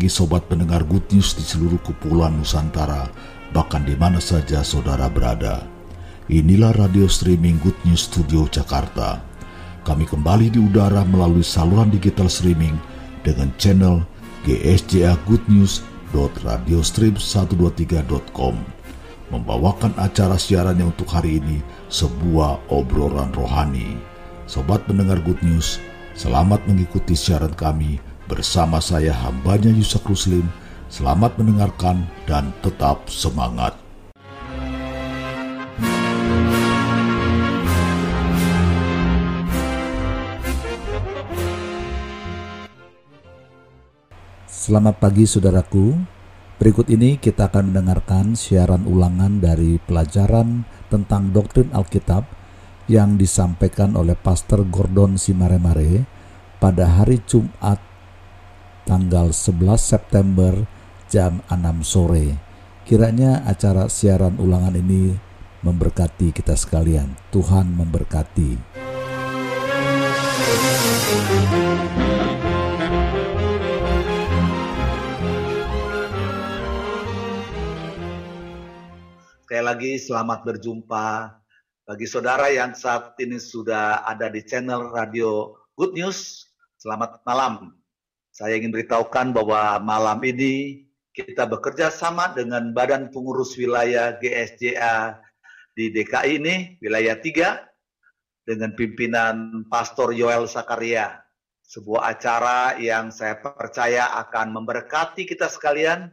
pagi sobat pendengar Good News di seluruh kepulauan Nusantara, bahkan di mana saja saudara berada. Inilah radio streaming Good News Studio Jakarta. Kami kembali di udara melalui saluran digital streaming dengan channel GSJA Good News radiostream123.com membawakan acara siarannya untuk hari ini sebuah obrolan rohani. Sobat pendengar Good News, selamat mengikuti siaran kami Bersama saya hambanya Yusak Ruslim, selamat mendengarkan dan tetap semangat. Selamat pagi saudaraku. Berikut ini kita akan mendengarkan siaran ulangan dari pelajaran tentang doktrin Alkitab yang disampaikan oleh Pastor Gordon Simaremare pada hari Jumat tanggal 11 September jam 6 sore. Kiranya acara siaran ulangan ini memberkati kita sekalian. Tuhan memberkati. Sekali lagi selamat berjumpa bagi saudara yang saat ini sudah ada di channel Radio Good News. Selamat malam saya ingin beritahukan bahwa malam ini kita bekerja sama dengan Badan Pengurus Wilayah GSJA di DKI ini, wilayah 3, dengan pimpinan Pastor Yoel Sakaria. Sebuah acara yang saya percaya akan memberkati kita sekalian,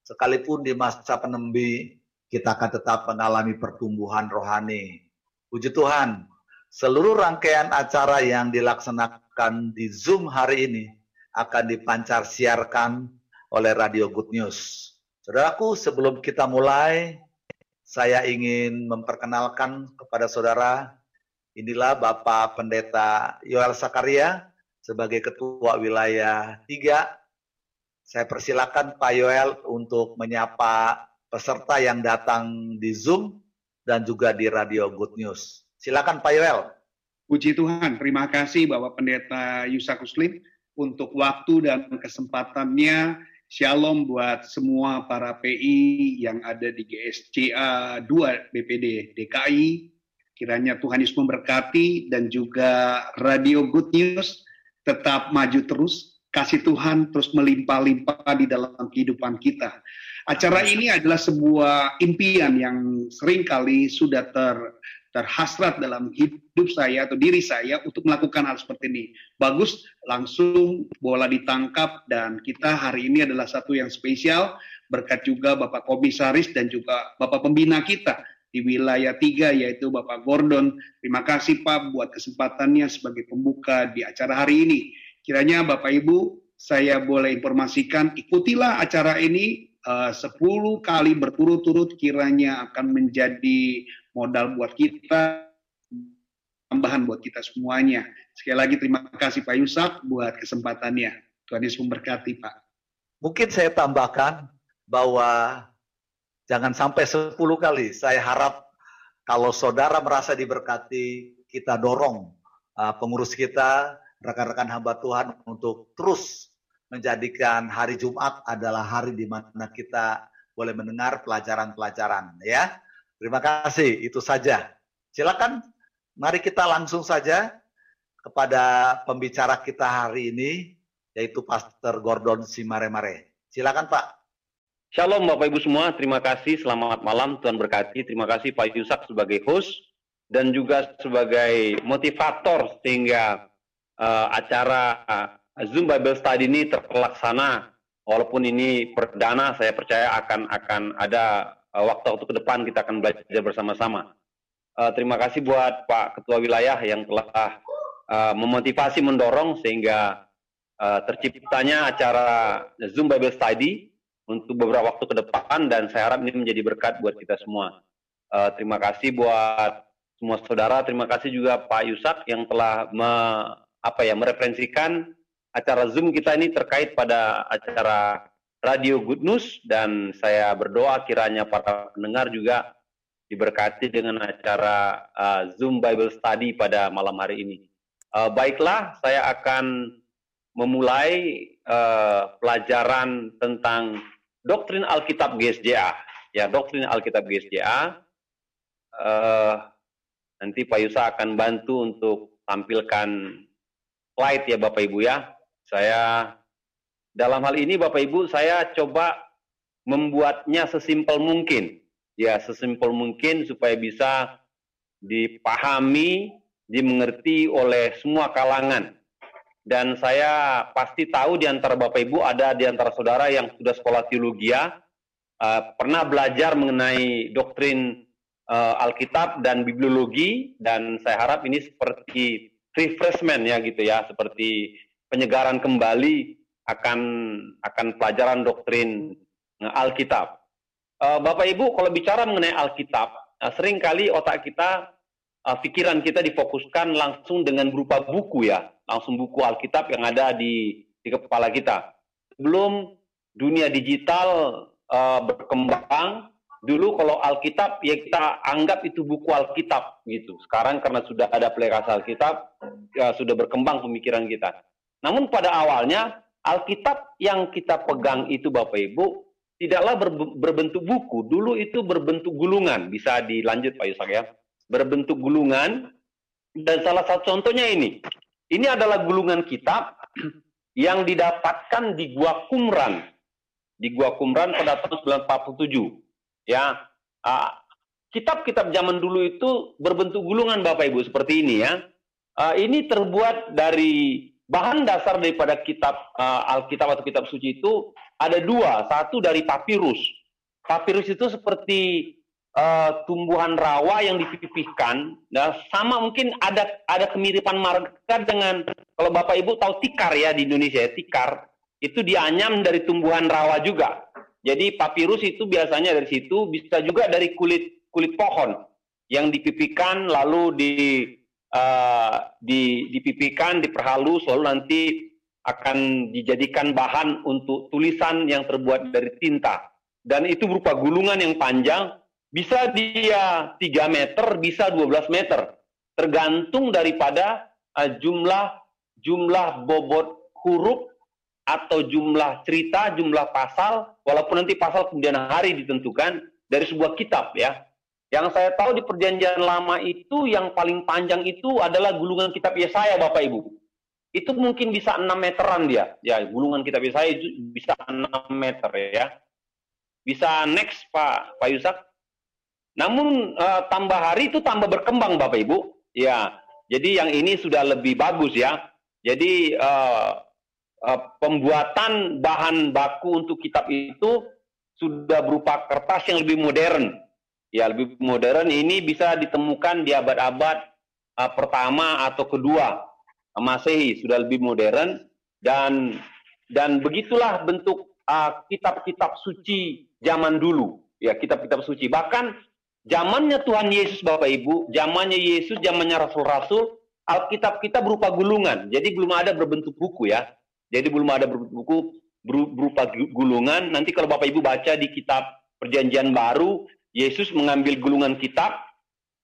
sekalipun di masa penembi kita akan tetap mengalami pertumbuhan rohani. Puji Tuhan, seluruh rangkaian acara yang dilaksanakan di Zoom hari ini akan dipancar siarkan oleh Radio Good News. Saudaraku, sebelum kita mulai, saya ingin memperkenalkan kepada saudara, inilah Bapak Pendeta Yoel Sakaria sebagai Ketua Wilayah 3. Saya persilakan Pak Yoel untuk menyapa peserta yang datang di Zoom dan juga di Radio Good News. Silakan Pak Yoel. Puji Tuhan, terima kasih Bapak Pendeta Yusak Muslim untuk waktu dan kesempatannya. Shalom buat semua para PI yang ada di GSCA 2 BPD DKI. Kiranya Tuhan Yesus memberkati dan juga Radio Good News tetap maju terus. Kasih Tuhan terus melimpah-limpah di dalam kehidupan kita. Acara ini adalah sebuah impian yang sering kali sudah ter terhasrat dalam hidup saya atau diri saya untuk melakukan hal seperti ini. Bagus, langsung bola ditangkap dan kita hari ini adalah satu yang spesial berkat juga Bapak Komisaris dan juga Bapak Pembina kita di wilayah tiga yaitu Bapak Gordon. Terima kasih Pak buat kesempatannya sebagai pembuka di acara hari ini. Kiranya Bapak Ibu saya boleh informasikan ikutilah acara ini uh, 10 kali berturut-turut kiranya akan menjadi modal buat kita, tambahan buat kita semuanya. Sekali lagi terima kasih Pak Yusak buat kesempatannya. Tuhan Yesus memberkati Pak. Mungkin saya tambahkan bahwa jangan sampai 10 kali. Saya harap kalau saudara merasa diberkati, kita dorong uh, pengurus kita, rekan-rekan hamba Tuhan untuk terus menjadikan hari Jumat adalah hari di mana kita boleh mendengar pelajaran-pelajaran ya. Terima kasih, itu saja. Silakan, mari kita langsung saja kepada pembicara kita hari ini, yaitu Pastor Gordon Simaremare. Silakan Pak. Shalom Bapak Ibu semua, terima kasih, selamat malam, Tuhan berkati. Terima kasih Pak Yusak sebagai host dan juga sebagai motivator sehingga uh, acara Zoom Bible Study ini terlaksana. Walaupun ini perdana, saya percaya akan akan ada Eh, waktu-waktu ke depan kita akan belajar bersama-sama. Uh, terima kasih buat Pak Ketua Wilayah yang telah uh, memotivasi, mendorong sehingga uh, terciptanya acara Zoom Bible Study untuk beberapa waktu ke depan dan saya harap ini menjadi berkat buat kita semua. Uh, terima kasih buat semua saudara, terima kasih juga Pak Yusak yang telah me, apa ya mereferensikan acara Zoom kita ini terkait pada acara Radio Good News dan saya berdoa kiranya para pendengar juga diberkati dengan acara uh, Zoom Bible Study pada malam hari ini. Uh, baiklah, saya akan memulai uh, pelajaran tentang doktrin Alkitab GSJA. Ya, doktrin Alkitab GSJA. Uh, nanti Pak Yusa akan bantu untuk tampilkan slide ya Bapak Ibu ya. Saya dalam hal ini Bapak Ibu saya coba membuatnya sesimpel mungkin. Ya, sesimpel mungkin supaya bisa dipahami, dimengerti oleh semua kalangan. Dan saya pasti tahu di antara Bapak Ibu ada di antara saudara yang sudah sekolah teologi uh, pernah belajar mengenai doktrin uh, Alkitab dan bibliologi dan saya harap ini seperti refreshment ya gitu ya, seperti penyegaran kembali akan akan pelajaran doktrin uh, Alkitab. Uh, Bapak Ibu kalau bicara mengenai Alkitab, uh, sering kali otak kita, pikiran kita difokuskan langsung dengan berupa buku ya, langsung buku Alkitab yang ada di di kepala kita. Belum dunia digital berkembang, dulu kalau Alkitab ya kita anggap itu buku Alkitab gitu. Sekarang karena sudah ada aplikasi Alkitab, ya sudah berkembang pemikiran kita. Namun pada awalnya Alkitab yang kita pegang itu Bapak Ibu tidaklah ber, berbentuk buku. Dulu itu berbentuk gulungan. Bisa dilanjut Pak Yusak ya. Berbentuk gulungan. Dan salah satu contohnya ini. Ini adalah gulungan kitab yang didapatkan di Gua Kumran. Di Gua Kumran pada tahun 1947. Ya, kitab-kitab zaman dulu itu berbentuk gulungan Bapak Ibu seperti ini ya. ini terbuat dari bahan dasar daripada kitab uh, Alkitab atau kitab suci itu ada dua. Satu dari papirus. Papirus itu seperti uh, tumbuhan rawa yang dipipihkan. Nah, sama mungkin ada ada kemiripan marga dengan kalau Bapak Ibu tahu tikar ya di Indonesia ya, tikar itu dianyam dari tumbuhan rawa juga. Jadi papirus itu biasanya dari situ bisa juga dari kulit kulit pohon yang dipipihkan lalu di uh, di, dipipikan, diperhalus, lalu nanti akan dijadikan bahan untuk tulisan yang terbuat dari tinta. Dan itu berupa gulungan yang panjang, bisa dia 3 meter, bisa 12 meter. Tergantung daripada uh, jumlah jumlah bobot huruf atau jumlah cerita, jumlah pasal, walaupun nanti pasal kemudian hari ditentukan dari sebuah kitab ya. Yang saya tahu di perjanjian lama itu yang paling panjang itu adalah gulungan kitab Yesaya Bapak Ibu. Itu mungkin bisa 6 meteran dia. Ya, gulungan kitab Yesaya itu bisa 6 meter ya. Bisa next Pak Pak Yusak. Namun uh, tambah hari itu tambah berkembang Bapak Ibu. Ya. Jadi yang ini sudah lebih bagus ya. Jadi uh, uh, pembuatan bahan baku untuk kitab itu sudah berupa kertas yang lebih modern ya lebih modern. Ini bisa ditemukan di abad-abad uh, pertama atau kedua Masehi. Sudah lebih modern. Dan dan begitulah bentuk uh, kitab-kitab uh, suci zaman dulu. Ya kitab-kitab suci. Bahkan zamannya Tuhan Yesus Bapak Ibu zamannya Yesus zamannya rasul-rasul Alkitab kita berupa gulungan. Jadi belum ada berbentuk buku ya. Jadi belum ada berbentuk buku berupa gulungan. Nanti kalau Bapak Ibu baca di kitab Perjanjian Baru Yesus mengambil gulungan kitab,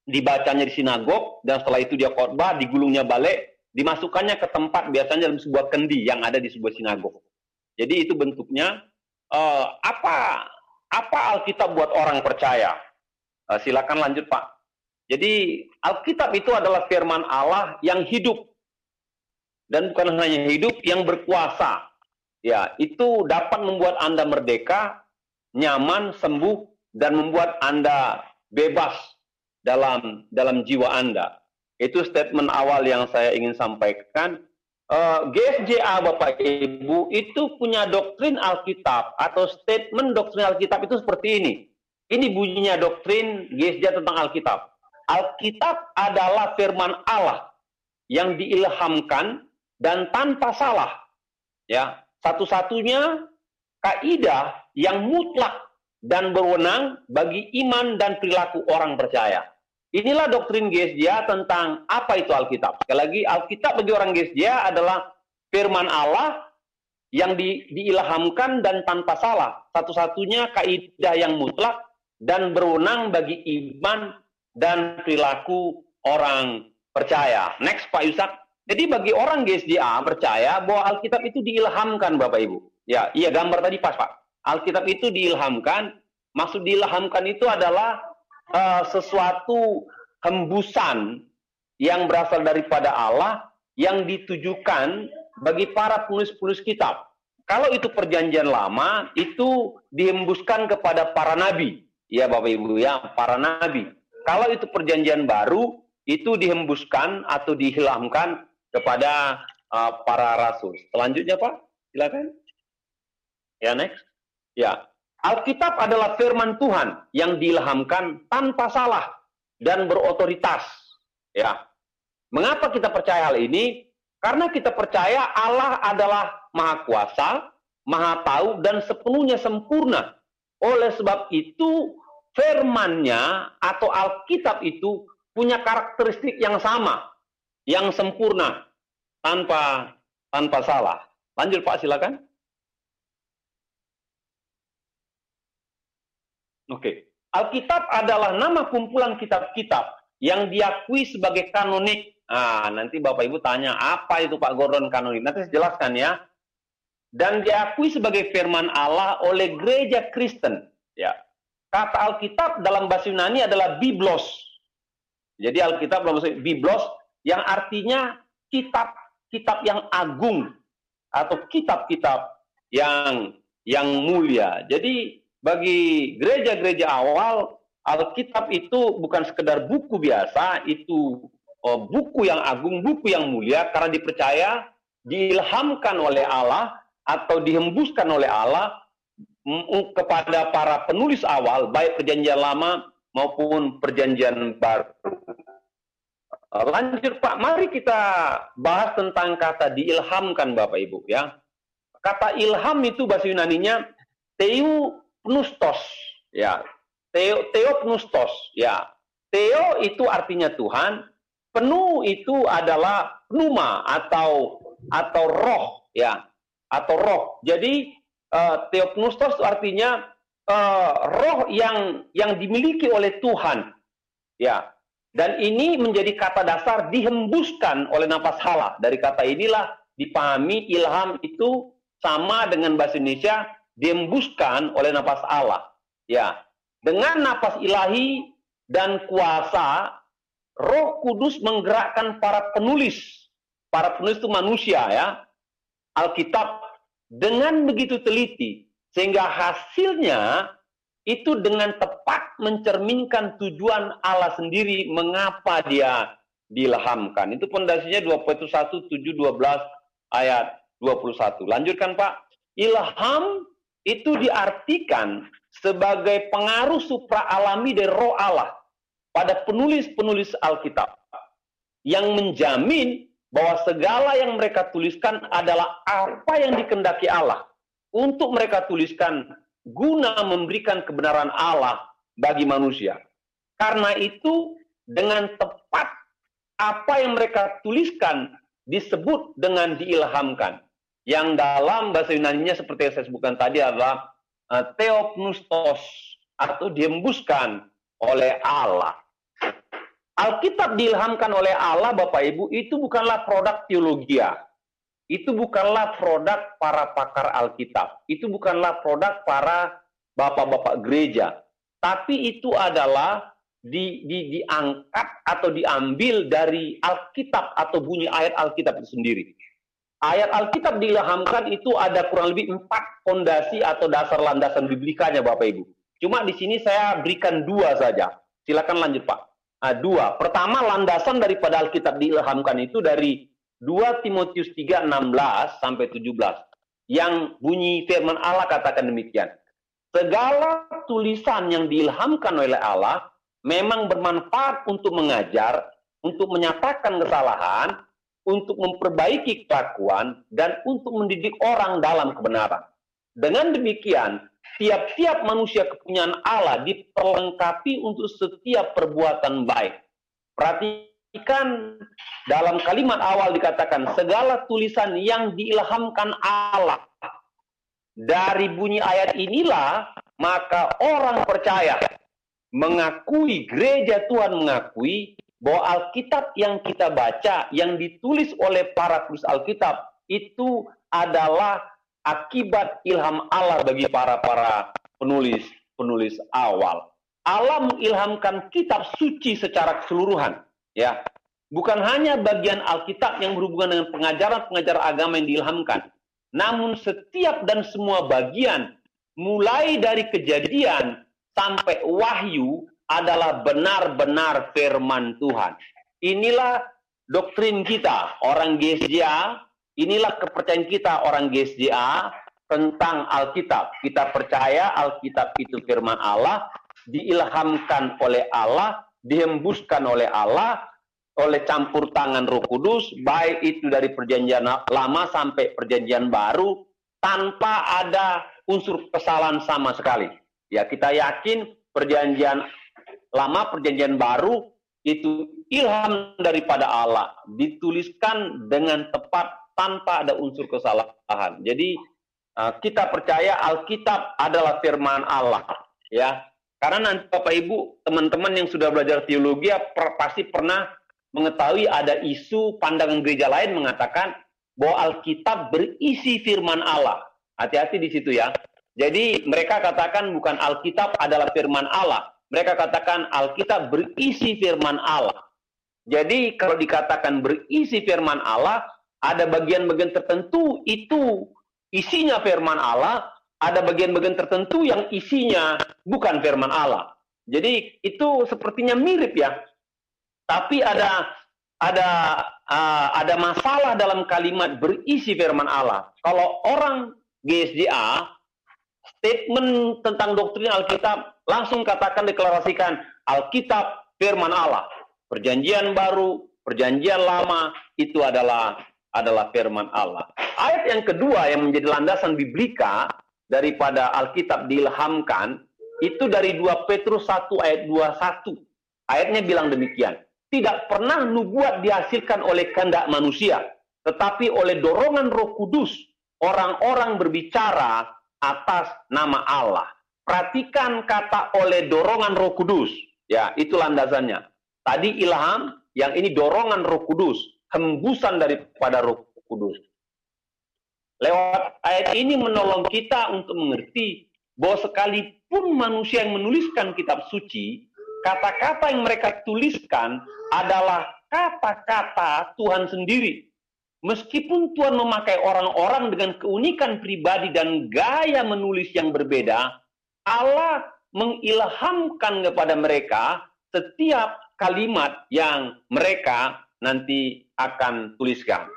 dibacanya di sinagog, dan setelah itu dia khotbah, digulungnya balik, dimasukkannya ke tempat biasanya dalam sebuah kendi yang ada di sebuah sinagog. Jadi itu bentuknya uh, apa apa Alkitab buat orang percaya? Uh, silakan lanjut Pak. Jadi Alkitab itu adalah firman Allah yang hidup dan bukan hanya hidup yang berkuasa. Ya, itu dapat membuat Anda merdeka, nyaman, sembuh dan membuat Anda bebas dalam dalam jiwa Anda. Itu statement awal yang saya ingin sampaikan. Uh, eh, GSJA Bapak Ibu itu punya doktrin Alkitab atau statement doktrin Alkitab itu seperti ini. Ini bunyinya doktrin GSJA tentang Alkitab. Alkitab adalah firman Allah yang diilhamkan dan tanpa salah. Ya, satu-satunya kaidah yang mutlak dan berwenang bagi iman dan perilaku orang percaya. Inilah doktrin GSJ tentang apa itu Alkitab. Sekali lagi, Alkitab bagi orang GSJ adalah firman Allah yang di, diilhamkan dan tanpa salah. Satu-satunya kaidah yang mutlak dan berwenang bagi iman dan perilaku orang percaya. Next Pak Yusak. Jadi bagi orang GSDA percaya bahwa Alkitab itu diilhamkan Bapak Ibu. Ya, iya gambar tadi pas Pak. Alkitab itu diilhamkan, maksud diilhamkan itu adalah uh, sesuatu hembusan yang berasal daripada Allah yang ditujukan bagi para penulis-penulis kitab. Kalau itu perjanjian lama, itu dihembuskan kepada para nabi. Ya Bapak Ibu ya, para nabi. Kalau itu perjanjian baru, itu dihembuskan atau dihilangkan kepada uh, para rasul. Selanjutnya Pak, silakan. Ya next. Ya, Alkitab adalah firman Tuhan yang diilhamkan tanpa salah dan berotoritas. Ya. Mengapa kita percaya hal ini? Karena kita percaya Allah adalah Maha Kuasa, Maha Tahu dan sepenuhnya sempurna. Oleh sebab itu, firman-Nya atau Alkitab itu punya karakteristik yang sama, yang sempurna, tanpa tanpa salah. Lanjut Pak, silakan. Oke. Alkitab adalah nama kumpulan kitab-kitab yang diakui sebagai kanonik. Ah, nanti Bapak Ibu tanya, apa itu Pak Gordon kanonik? Nanti saya jelaskan ya. Dan diakui sebagai firman Allah oleh gereja Kristen. Ya. Kata Alkitab dalam bahasa Yunani adalah biblos. Jadi Alkitab dalam bahasa biblos yang artinya kitab kitab yang agung atau kitab-kitab yang yang mulia. Jadi bagi gereja-gereja awal Alkitab itu bukan sekedar buku biasa, itu oh, buku yang agung, buku yang mulia karena dipercaya diilhamkan oleh Allah atau dihembuskan oleh Allah kepada para penulis awal baik perjanjian lama maupun perjanjian baru. Lanjut Pak, mari kita bahas tentang kata diilhamkan Bapak Ibu ya. Kata ilham itu bahasa Yunaninya teu pnustos. Ya. Teo teo pnustos. Ya. Teo itu artinya Tuhan penuh itu adalah pnuma atau atau roh. Ya. Atau roh. Jadi uh, pnustos itu artinya uh, roh yang yang dimiliki oleh Tuhan. Ya. Dan ini menjadi kata dasar dihembuskan oleh nafas hala dari kata inilah dipahami ilham itu sama dengan bahasa Indonesia diembuskan oleh nafas Allah. Ya, dengan nafas ilahi dan kuasa, Roh Kudus menggerakkan para penulis. Para penulis itu manusia ya. Alkitab dengan begitu teliti sehingga hasilnya itu dengan tepat mencerminkan tujuan Allah sendiri mengapa dia diilhamkan. Itu pondasinya 2 Petrus 1 7 12 ayat 21. Lanjutkan Pak. Ilham itu diartikan sebagai pengaruh supra alami dari roh Allah pada penulis-penulis Alkitab yang menjamin bahwa segala yang mereka tuliskan adalah apa yang dikendaki Allah untuk mereka tuliskan guna memberikan kebenaran Allah bagi manusia. Karena itu dengan tepat apa yang mereka tuliskan disebut dengan diilhamkan yang dalam bahasa Yunani-nya seperti yang saya sebutkan tadi adalah uh, theopnustos atau diembuskan oleh Allah. Alkitab diilhamkan oleh Allah Bapak Ibu itu bukanlah produk teologi. Itu bukanlah produk para pakar Alkitab. Itu bukanlah produk para bapak-bapak gereja. Tapi itu adalah di, di, diangkat atau diambil dari Alkitab atau bunyi ayat Alkitab itu sendiri ayat Alkitab diilhamkan itu ada kurang lebih empat fondasi atau dasar landasan biblikanya Bapak Ibu. Cuma di sini saya berikan dua saja. Silakan lanjut Pak. Nah, dua. Pertama landasan daripada Alkitab diilhamkan itu dari 2 Timotius 3, 16 sampai 17. Yang bunyi firman Allah katakan demikian. Segala tulisan yang diilhamkan oleh Allah memang bermanfaat untuk mengajar, untuk menyatakan kesalahan, untuk memperbaiki kelakuan dan untuk mendidik orang dalam kebenaran. Dengan demikian, tiap-tiap manusia kepunyaan Allah diperlengkapi untuk setiap perbuatan baik. Perhatikan dalam kalimat awal dikatakan segala tulisan yang diilhamkan Allah. Dari bunyi ayat inilah maka orang percaya mengakui gereja Tuhan mengakui bahwa Alkitab yang kita baca, yang ditulis oleh para penulis Alkitab, itu adalah akibat ilham Allah bagi para para penulis penulis awal. Allah mengilhamkan kitab suci secara keseluruhan, ya. Bukan hanya bagian Alkitab yang berhubungan dengan pengajaran-pengajaran agama yang diilhamkan, namun setiap dan semua bagian mulai dari kejadian sampai wahyu adalah benar-benar firman Tuhan. Inilah doktrin kita, orang GSJA, inilah kepercayaan kita orang GSJA tentang Alkitab. Kita percaya Alkitab itu firman Allah, diilhamkan oleh Allah, dihembuskan oleh Allah, oleh campur tangan Roh Kudus, baik itu dari perjanjian lama sampai perjanjian baru, tanpa ada unsur kesalahan sama sekali. Ya, kita yakin perjanjian lama, perjanjian baru itu ilham daripada Allah, dituliskan dengan tepat tanpa ada unsur kesalahan. Jadi uh, kita percaya Alkitab adalah firman Allah, ya. Karena nanti Bapak Ibu, teman-teman yang sudah belajar teologi ya, per, pasti pernah mengetahui ada isu pandangan gereja lain mengatakan bahwa Alkitab berisi firman Allah. Hati-hati di situ ya. Jadi mereka katakan bukan Alkitab adalah firman Allah. Mereka katakan Alkitab berisi firman Allah. Jadi kalau dikatakan berisi firman Allah, ada bagian-bagian tertentu itu isinya firman Allah, ada bagian-bagian tertentu yang isinya bukan firman Allah. Jadi itu sepertinya mirip ya. Tapi ada ada uh, ada masalah dalam kalimat berisi firman Allah. Kalau orang GSDA statement tentang doktrin Alkitab langsung katakan deklarasikan Alkitab firman Allah. Perjanjian baru, perjanjian lama itu adalah adalah firman Allah. Ayat yang kedua yang menjadi landasan biblika daripada Alkitab diilhamkan itu dari 2 Petrus 1 ayat 21. Ayatnya bilang demikian. Tidak pernah nubuat dihasilkan oleh kehendak manusia, tetapi oleh dorongan Roh Kudus orang-orang berbicara atas nama Allah. Perhatikan kata oleh dorongan Roh Kudus. Ya, itu landasannya. Tadi ilham, yang ini dorongan Roh Kudus hembusan daripada Roh Kudus. Lewat ayat ini menolong kita untuk mengerti bahwa sekalipun manusia yang menuliskan kitab suci, kata-kata yang mereka tuliskan adalah kata-kata Tuhan sendiri. Meskipun Tuhan memakai orang-orang dengan keunikan pribadi dan gaya menulis yang berbeda, Allah mengilhamkan kepada mereka setiap kalimat yang mereka nanti akan tuliskan.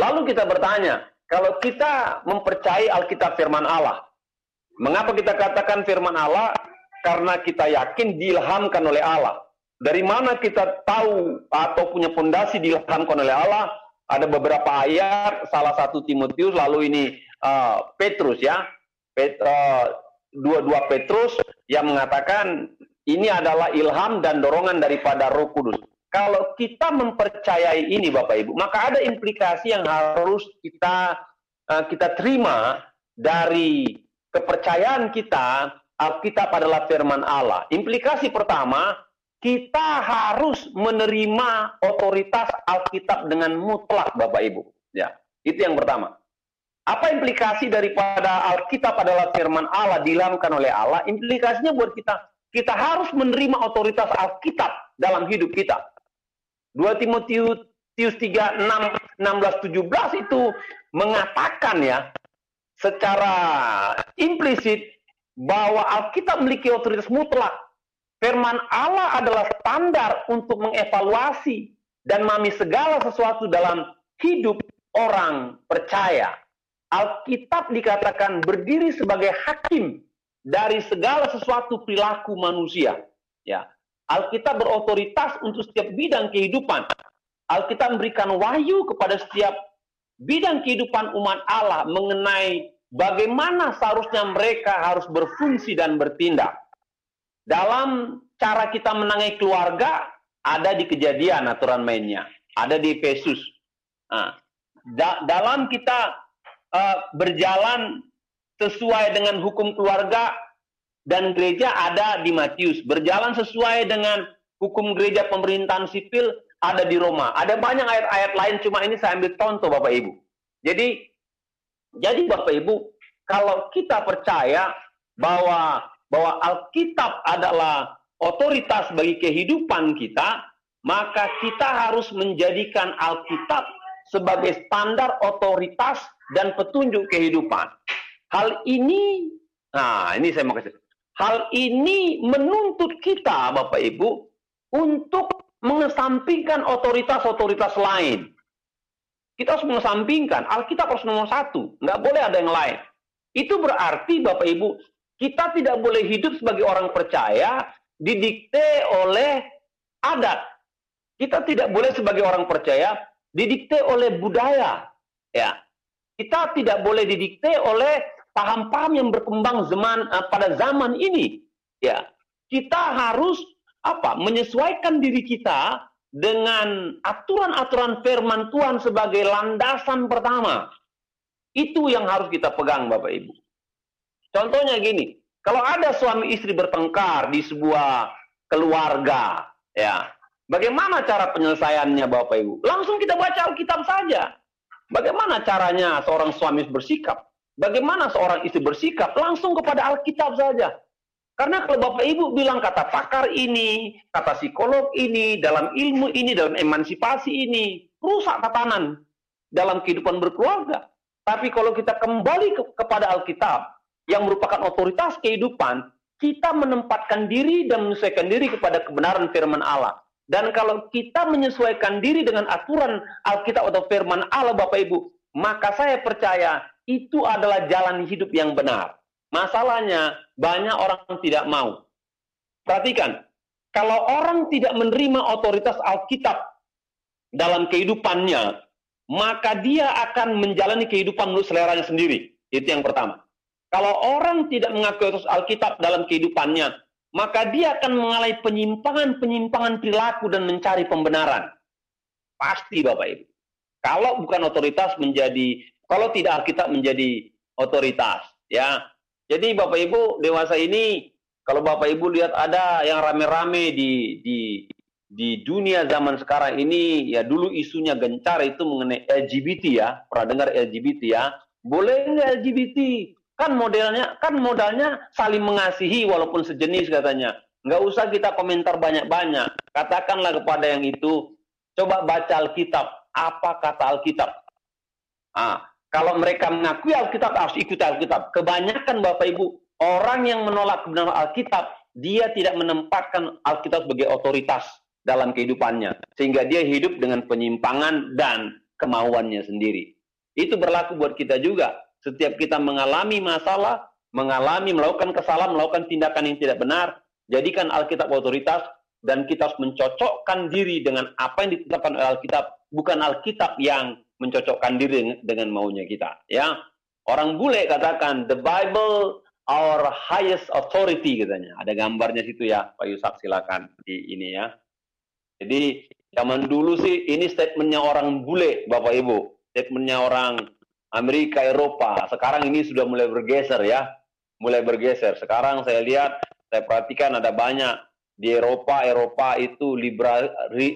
Lalu kita bertanya, kalau kita mempercayai Alkitab firman Allah, mengapa kita katakan firman Allah? Karena kita yakin diilhamkan oleh Allah. Dari mana kita tahu atau punya fondasi diilhamkan oleh Allah? Ada beberapa ayat, salah satu Timotius, lalu ini uh, Petrus ya, Pet, uh, dua-dua Petrus yang mengatakan ini adalah ilham dan dorongan daripada Roh Kudus kalau kita mempercayai ini Bapak Ibu, maka ada implikasi yang harus kita uh, kita terima dari kepercayaan kita Alkitab adalah firman Allah. Implikasi pertama, kita harus menerima otoritas Alkitab dengan mutlak Bapak Ibu. Ya, itu yang pertama. Apa implikasi daripada Alkitab adalah firman Allah dilamkan oleh Allah? Implikasinya buat kita, kita harus menerima otoritas Alkitab dalam hidup kita. 2 Timotius 3, 6, 16, 17 itu mengatakan ya secara implisit bahwa Alkitab memiliki otoritas mutlak. Firman Allah adalah standar untuk mengevaluasi dan memahami segala sesuatu dalam hidup orang percaya. Alkitab dikatakan berdiri sebagai hakim dari segala sesuatu perilaku manusia. Ya, Alkitab berotoritas untuk setiap bidang kehidupan. Alkitab memberikan wahyu kepada setiap bidang kehidupan umat Allah mengenai bagaimana seharusnya mereka harus berfungsi dan bertindak. Dalam cara kita menangani keluarga, ada di kejadian aturan mainnya, ada di Efesus. Nah, da dalam kita uh, berjalan sesuai dengan hukum keluarga, dan gereja ada di Matius berjalan sesuai dengan hukum gereja pemerintahan sipil ada di Roma. Ada banyak ayat-ayat lain, cuma ini saya ambil contoh Bapak Ibu. Jadi, jadi Bapak Ibu, kalau kita percaya bahwa bahwa Alkitab adalah otoritas bagi kehidupan kita, maka kita harus menjadikan Alkitab sebagai standar otoritas dan petunjuk kehidupan. Hal ini, nah ini saya mau kasih. Hal ini menuntut kita, Bapak Ibu, untuk mengesampingkan otoritas-otoritas lain. Kita harus mengesampingkan, Alkitab harus nomor satu, nggak boleh ada yang lain. Itu berarti Bapak Ibu, kita tidak boleh hidup sebagai orang percaya didikte oleh adat. Kita tidak boleh sebagai orang percaya didikte oleh budaya. Ya. Kita tidak boleh didikte oleh paham-paham yang berkembang zaman uh, pada zaman ini. Ya. Kita harus apa? Menyesuaikan diri kita dengan aturan-aturan firman Tuhan sebagai landasan pertama. Itu yang harus kita pegang Bapak Ibu. Contohnya gini, kalau ada suami istri bertengkar di sebuah keluarga, ya, bagaimana cara penyelesaiannya Bapak Ibu? Langsung kita baca Alkitab saja. Bagaimana caranya seorang suami bersikap? Bagaimana seorang istri bersikap? Langsung kepada Alkitab saja. Karena kalau Bapak Ibu bilang kata pakar ini, kata psikolog ini, dalam ilmu ini, dalam emansipasi ini, rusak tatanan dalam kehidupan berkeluarga. Tapi kalau kita kembali ke, kepada Alkitab, yang merupakan otoritas kehidupan, kita menempatkan diri dan menyesuaikan diri kepada kebenaran firman Allah. Dan kalau kita menyesuaikan diri dengan aturan Alkitab atau firman Allah Bapak Ibu, maka saya percaya itu adalah jalan hidup yang benar. Masalahnya banyak orang tidak mau. Perhatikan, kalau orang tidak menerima otoritas Alkitab dalam kehidupannya, maka dia akan menjalani kehidupan menurut seleranya sendiri. Itu yang pertama. Kalau orang tidak mengakui terus Alkitab dalam kehidupannya, maka dia akan mengalami penyimpangan-penyimpangan perilaku dan mencari pembenaran. Pasti Bapak Ibu. Kalau bukan otoritas menjadi, kalau tidak Alkitab menjadi otoritas. ya. Jadi Bapak Ibu dewasa ini, kalau Bapak Ibu lihat ada yang rame-rame di, di di dunia zaman sekarang ini ya dulu isunya gencar itu mengenai LGBT ya pernah dengar LGBT ya boleh nggak LGBT Kan modelnya, kan modalnya saling mengasihi walaupun sejenis katanya. Nggak usah kita komentar banyak-banyak. Katakanlah kepada yang itu, coba baca Alkitab. Apa kata Alkitab? Ah, kalau mereka mengakui Alkitab harus ikuti Alkitab. Kebanyakan Bapak Ibu, orang yang menolak kebenaran Alkitab, dia tidak menempatkan Alkitab sebagai otoritas dalam kehidupannya. Sehingga dia hidup dengan penyimpangan dan kemauannya sendiri. Itu berlaku buat kita juga. Setiap kita mengalami masalah, mengalami, melakukan kesalahan, melakukan tindakan yang tidak benar, jadikan Alkitab otoritas dan kita harus mencocokkan diri dengan apa yang ditetapkan oleh Alkitab, bukan Alkitab yang mencocokkan diri dengan maunya kita. Ya, orang bule katakan the Bible our highest authority katanya. Ada gambarnya situ ya, Pak Yusak silakan di ini ya. Jadi zaman dulu sih ini statementnya orang bule, Bapak Ibu. Statementnya orang Amerika, Eropa. Sekarang ini sudah mulai bergeser ya, mulai bergeser. Sekarang saya lihat, saya perhatikan ada banyak di Eropa, Eropa itu liberal,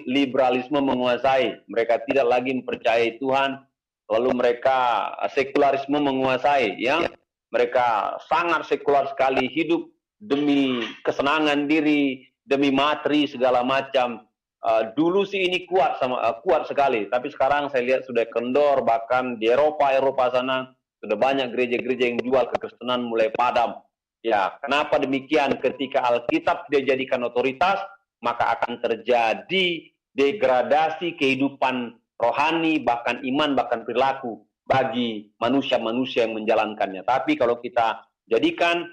liberalisme menguasai. Mereka tidak lagi mempercayai Tuhan, lalu mereka sekularisme menguasai, ya. Mereka sangat sekular sekali hidup demi kesenangan diri, demi materi segala macam. Uh, dulu sih ini kuat sama uh, kuat sekali, tapi sekarang saya lihat sudah kendor bahkan di Eropa Eropa sana sudah banyak gereja-gereja yang jual kekristenan mulai padam. Ya, kenapa demikian? Ketika Alkitab dijadikan otoritas, maka akan terjadi degradasi kehidupan rohani, bahkan iman, bahkan perilaku bagi manusia-manusia yang menjalankannya. Tapi kalau kita jadikan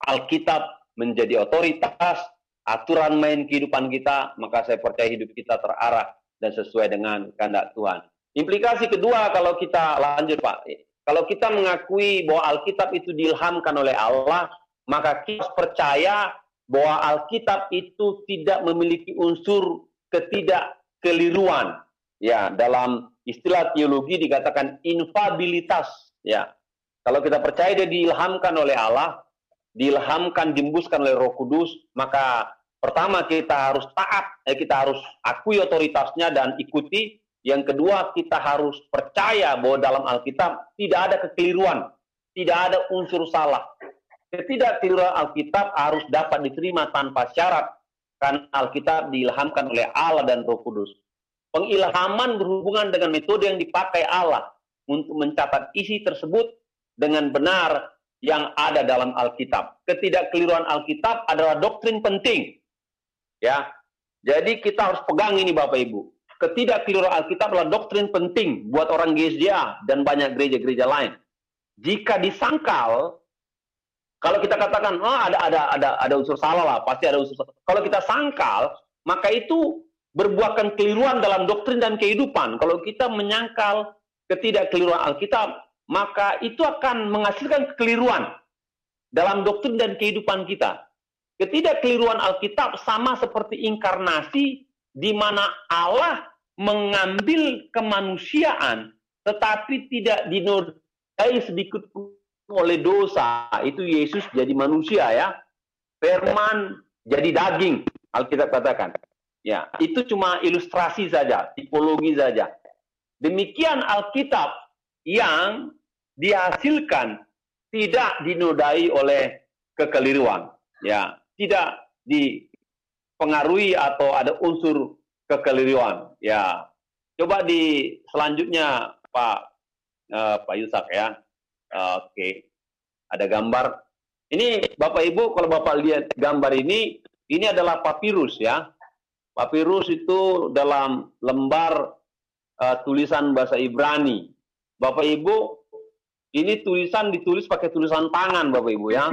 Alkitab menjadi otoritas, aturan main kehidupan kita, maka saya percaya hidup kita terarah dan sesuai dengan kehendak Tuhan. Implikasi kedua kalau kita lanjut Pak, kalau kita mengakui bahwa Alkitab itu diilhamkan oleh Allah, maka kita percaya bahwa Alkitab itu tidak memiliki unsur ketidakkeliruan. Ya, dalam istilah teologi dikatakan infabilitas. Ya, kalau kita percaya dia diilhamkan oleh Allah, diilhamkan, dimbuskan oleh Roh Kudus, maka Pertama kita harus taat, eh, kita harus akui otoritasnya dan ikuti. Yang kedua kita harus percaya bahwa dalam Alkitab tidak ada kekeliruan, tidak ada unsur salah. Ketidakkeliruan Alkitab harus dapat diterima tanpa syarat karena Alkitab diilhamkan oleh Allah dan Roh Kudus. Pengilhaman berhubungan dengan metode yang dipakai Allah untuk mencatat isi tersebut dengan benar yang ada dalam Alkitab. Ketidakkeliruan Alkitab adalah doktrin penting Ya. Jadi kita harus pegang ini Bapak Ibu. Ketidakkeliruan Alkitab adalah doktrin penting buat orang GSDA dan banyak gereja-gereja lain. Jika disangkal, kalau kita katakan, oh ada ada ada ada unsur salah lah, pasti ada unsur salah. Kalau kita sangkal, maka itu berbuahkan keliruan dalam doktrin dan kehidupan. Kalau kita menyangkal ketidakkeliruan Alkitab, maka itu akan menghasilkan kekeliruan dalam doktrin dan kehidupan kita. Ketidakkeliruan Alkitab sama seperti inkarnasi di mana Allah mengambil kemanusiaan tetapi tidak dinodai sedikit pun oleh dosa. Itu Yesus jadi manusia ya. Firman jadi daging, Alkitab katakan. Ya, itu cuma ilustrasi saja, tipologi saja. Demikian Alkitab yang dihasilkan tidak dinodai oleh kekeliruan. Ya, tidak dipengaruhi atau ada unsur kekeliruan. Ya, coba di selanjutnya Pak uh, Pak Yusak ya. Uh, Oke, okay. ada gambar. Ini Bapak Ibu kalau Bapak lihat gambar ini, ini adalah papirus ya. Papirus itu dalam lembar uh, tulisan bahasa Ibrani. Bapak Ibu, ini tulisan ditulis pakai tulisan tangan Bapak Ibu ya.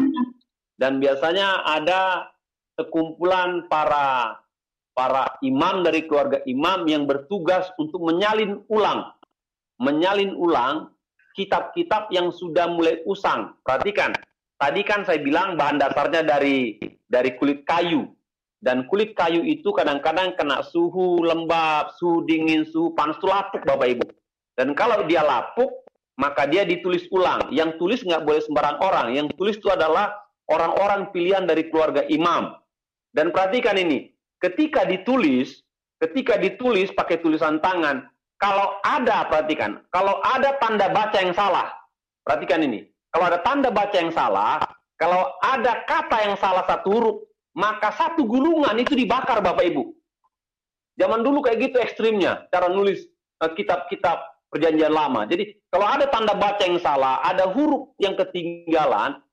Dan biasanya ada sekumpulan para para imam dari keluarga imam yang bertugas untuk menyalin ulang. Menyalin ulang kitab-kitab yang sudah mulai usang. Perhatikan, tadi kan saya bilang bahan dasarnya dari dari kulit kayu. Dan kulit kayu itu kadang-kadang kena suhu lembab, suhu dingin, suhu panas. Itu lapuk Bapak Ibu. Dan kalau dia lapuk, maka dia ditulis ulang. Yang tulis nggak boleh sembarang orang. Yang tulis itu adalah orang-orang pilihan dari keluarga imam. Dan perhatikan ini, ketika ditulis, ketika ditulis pakai tulisan tangan, kalau ada, perhatikan, kalau ada tanda baca yang salah, perhatikan ini, kalau ada tanda baca yang salah, kalau ada kata yang salah satu huruf, maka satu gulungan itu dibakar Bapak Ibu. Zaman dulu kayak gitu ekstrimnya, cara nulis eh, kitab-kitab perjanjian lama. Jadi kalau ada tanda baca yang salah, ada huruf yang ketinggalan,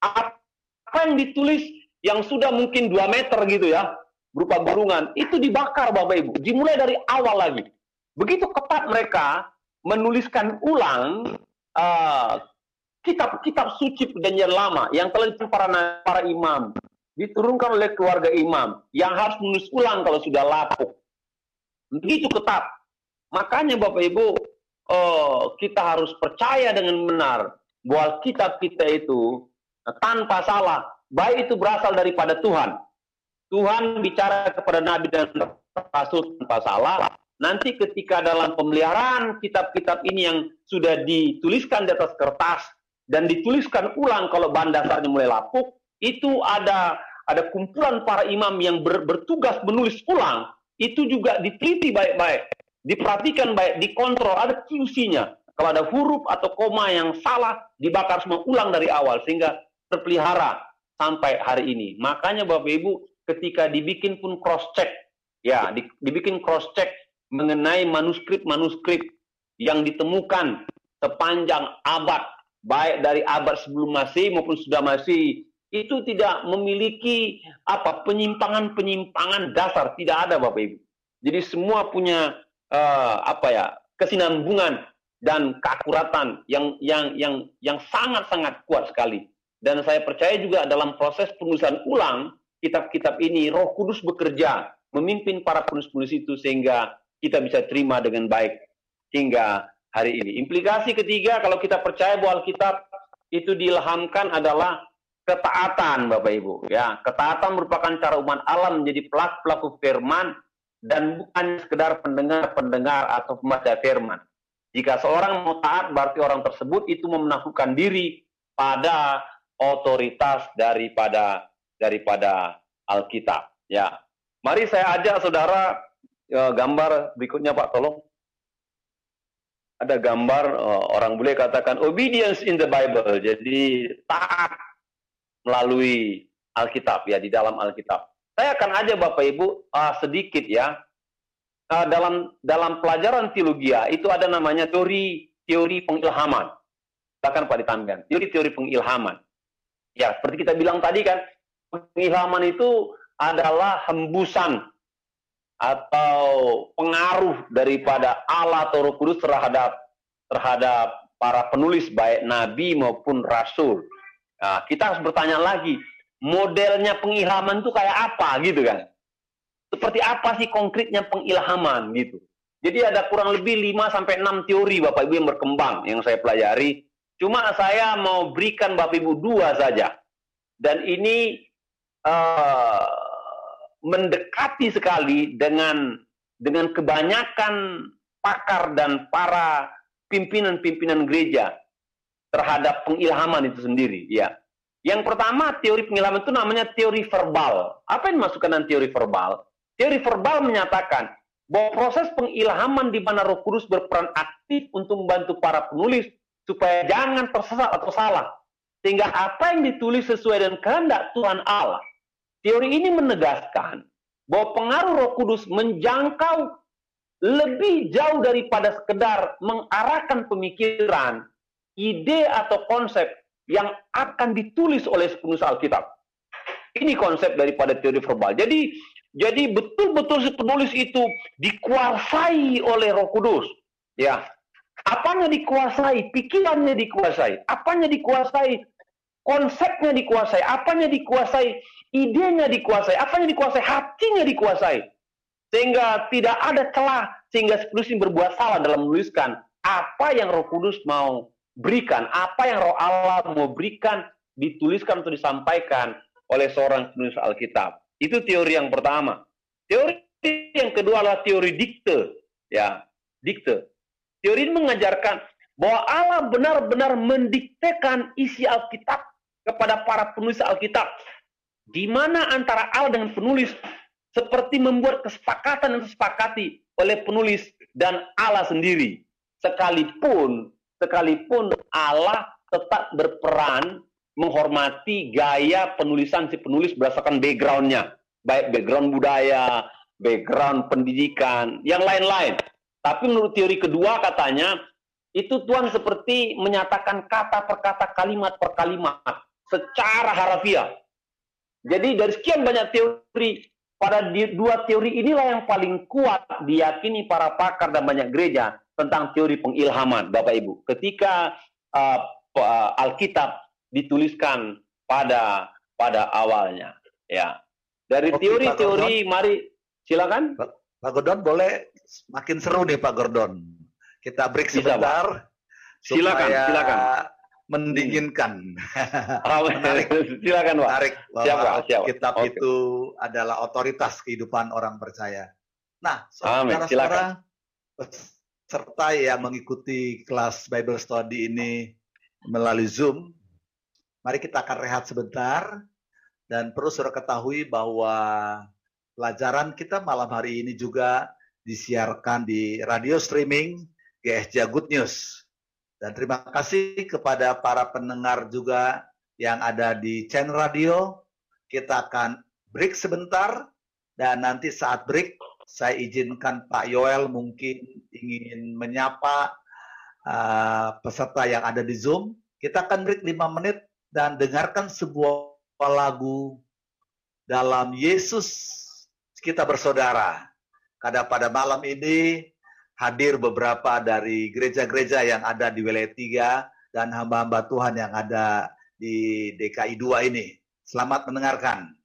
apa yang ditulis yang sudah mungkin 2 meter gitu ya, berupa gurungan, itu dibakar Bapak Ibu. Dimulai dari awal lagi. Begitu ketat mereka menuliskan ulang uh, kitab-kitab suci perjanjian lama yang telah ditulis para, para imam, diturunkan oleh keluarga imam, yang harus menulis ulang kalau sudah lapuk. Begitu ketat. Makanya Bapak Ibu, uh, kita harus percaya dengan benar bahwa kitab kita itu tanpa salah, baik itu berasal daripada Tuhan. Tuhan bicara kepada Nabi dan Rasul tanpa salah. Nanti ketika dalam pemeliharaan kitab-kitab ini yang sudah dituliskan di atas kertas dan dituliskan ulang kalau bahan dasarnya mulai lapuk, itu ada ada kumpulan para imam yang ber, bertugas menulis ulang, itu juga diteliti baik-baik, diperhatikan baik, dikontrol, ada QC-nya. Kalau ada huruf atau koma yang salah, dibakar semua ulang dari awal sehingga terpelihara sampai hari ini. Makanya Bapak Ibu ketika dibikin pun cross check ya, dibikin cross check mengenai manuskrip-manuskrip yang ditemukan sepanjang abad baik dari abad sebelum Masehi maupun sudah Masehi itu tidak memiliki apa penyimpangan-penyimpangan dasar tidak ada Bapak Ibu. Jadi semua punya uh, apa ya kesinambungan dan keakuratan yang yang yang yang sangat-sangat kuat sekali. Dan saya percaya juga dalam proses penulisan ulang kitab-kitab ini, Roh Kudus bekerja memimpin para penulis-penulis itu sehingga kita bisa terima dengan baik hingga hari ini. Implikasi ketiga, kalau kita percaya bahwa Alkitab itu diilhamkan adalah ketaatan, Bapak Ibu. Ya, ketaatan merupakan cara umat alam menjadi pelaku-pelaku firman dan bukan sekedar pendengar-pendengar atau pembaca firman. Jika seorang mau taat, berarti orang tersebut itu memenaklukkan diri pada otoritas daripada daripada Alkitab. Ya, mari saya ajak saudara ya, gambar berikutnya Pak, tolong. Ada gambar uh, orang boleh katakan obedience in the Bible, jadi taat melalui Alkitab ya di dalam Alkitab. Saya akan aja Bapak Ibu uh, sedikit ya uh, dalam dalam pelajaran teologi itu ada namanya teori teori pengilhaman. Bahkan Pak ditampilkan teori-teori pengilhaman. Ya seperti kita bilang tadi kan pengilhaman itu adalah hembusan atau pengaruh daripada Allah atau Roh Kudus terhadap terhadap para penulis baik nabi maupun rasul. Nah, kita harus bertanya lagi, modelnya pengilhaman itu kayak apa gitu kan? Seperti apa sih konkretnya pengilhaman gitu? Jadi ada kurang lebih 5 sampai 6 teori Bapak Ibu yang berkembang yang saya pelajari. Cuma saya mau berikan Bapak Ibu dua saja. Dan ini uh, mendekati sekali dengan dengan kebanyakan pakar dan para pimpinan-pimpinan gereja terhadap pengilhaman itu sendiri ya. Yang pertama teori pengilhaman itu namanya teori verbal. Apa yang dimasukkan dengan teori verbal? Teori verbal menyatakan bahwa proses pengilhaman di mana Roh Kudus berperan aktif untuk membantu para penulis supaya jangan tersesat atau salah. Sehingga apa yang ditulis sesuai dengan kehendak Tuhan Allah Teori ini menegaskan bahwa pengaruh Roh Kudus menjangkau lebih jauh daripada sekedar mengarahkan pemikiran, ide atau konsep yang akan ditulis oleh penulis Alkitab. Ini konsep daripada teori verbal. Jadi jadi betul-betul si penulis itu dikuasai oleh Roh Kudus. Ya. Apanya dikuasai? Pikirannya dikuasai. Apanya dikuasai? Konsepnya dikuasai. Apanya dikuasai? idenya dikuasai, apa yang dikuasai, hatinya dikuasai. Sehingga tidak ada celah, sehingga penulis ini berbuat salah dalam menuliskan apa yang roh kudus mau berikan, apa yang roh Allah mau berikan, dituliskan atau disampaikan oleh seorang penulis Alkitab. Itu teori yang pertama. Teori yang kedua adalah teori dikte. Ya, dikte. Teori ini mengajarkan bahwa Allah benar-benar mendiktekan isi Alkitab kepada para penulis Alkitab di mana antara Allah dengan penulis seperti membuat kesepakatan yang disepakati oleh penulis dan Allah sendiri. Sekalipun sekalipun Allah tetap berperan menghormati gaya penulisan si penulis berdasarkan backgroundnya, baik background budaya, background pendidikan, yang lain-lain. Tapi menurut teori kedua katanya, itu Tuhan seperti menyatakan kata per kata, kalimat per kalimat, secara harafiah. Jadi dari sekian banyak teori, pada dua teori inilah yang paling kuat diyakini para pakar dan banyak gereja tentang teori pengilhaman, Bapak Ibu. Ketika uh, Alkitab dituliskan pada pada awalnya, ya. Dari teori-teori, mari silakan. Pak Gordon boleh makin seru nih Pak Gordon. Kita break sebentar. Bisa, silakan, silakan mendinginkan. menarik, silakan Pak. Menarik siapa. kitab okay. itu adalah otoritas kehidupan orang percaya. Nah, saudara-saudara serta yang mengikuti kelas Bible Study ini melalui Zoom, mari kita akan rehat sebentar dan perlu saudara ketahui bahwa pelajaran kita malam hari ini juga disiarkan di radio streaming GSJ Good News dan terima kasih kepada para pendengar juga yang ada di channel radio. Kita akan break sebentar dan nanti saat break saya izinkan Pak Yoel mungkin ingin menyapa uh, peserta yang ada di Zoom. Kita akan break 5 menit dan dengarkan sebuah lagu dalam Yesus kita bersaudara. Karena pada malam ini hadir beberapa dari gereja-gereja yang ada di wilayah tiga dan hamba-hamba Tuhan yang ada di DKI 2 ini. Selamat mendengarkan.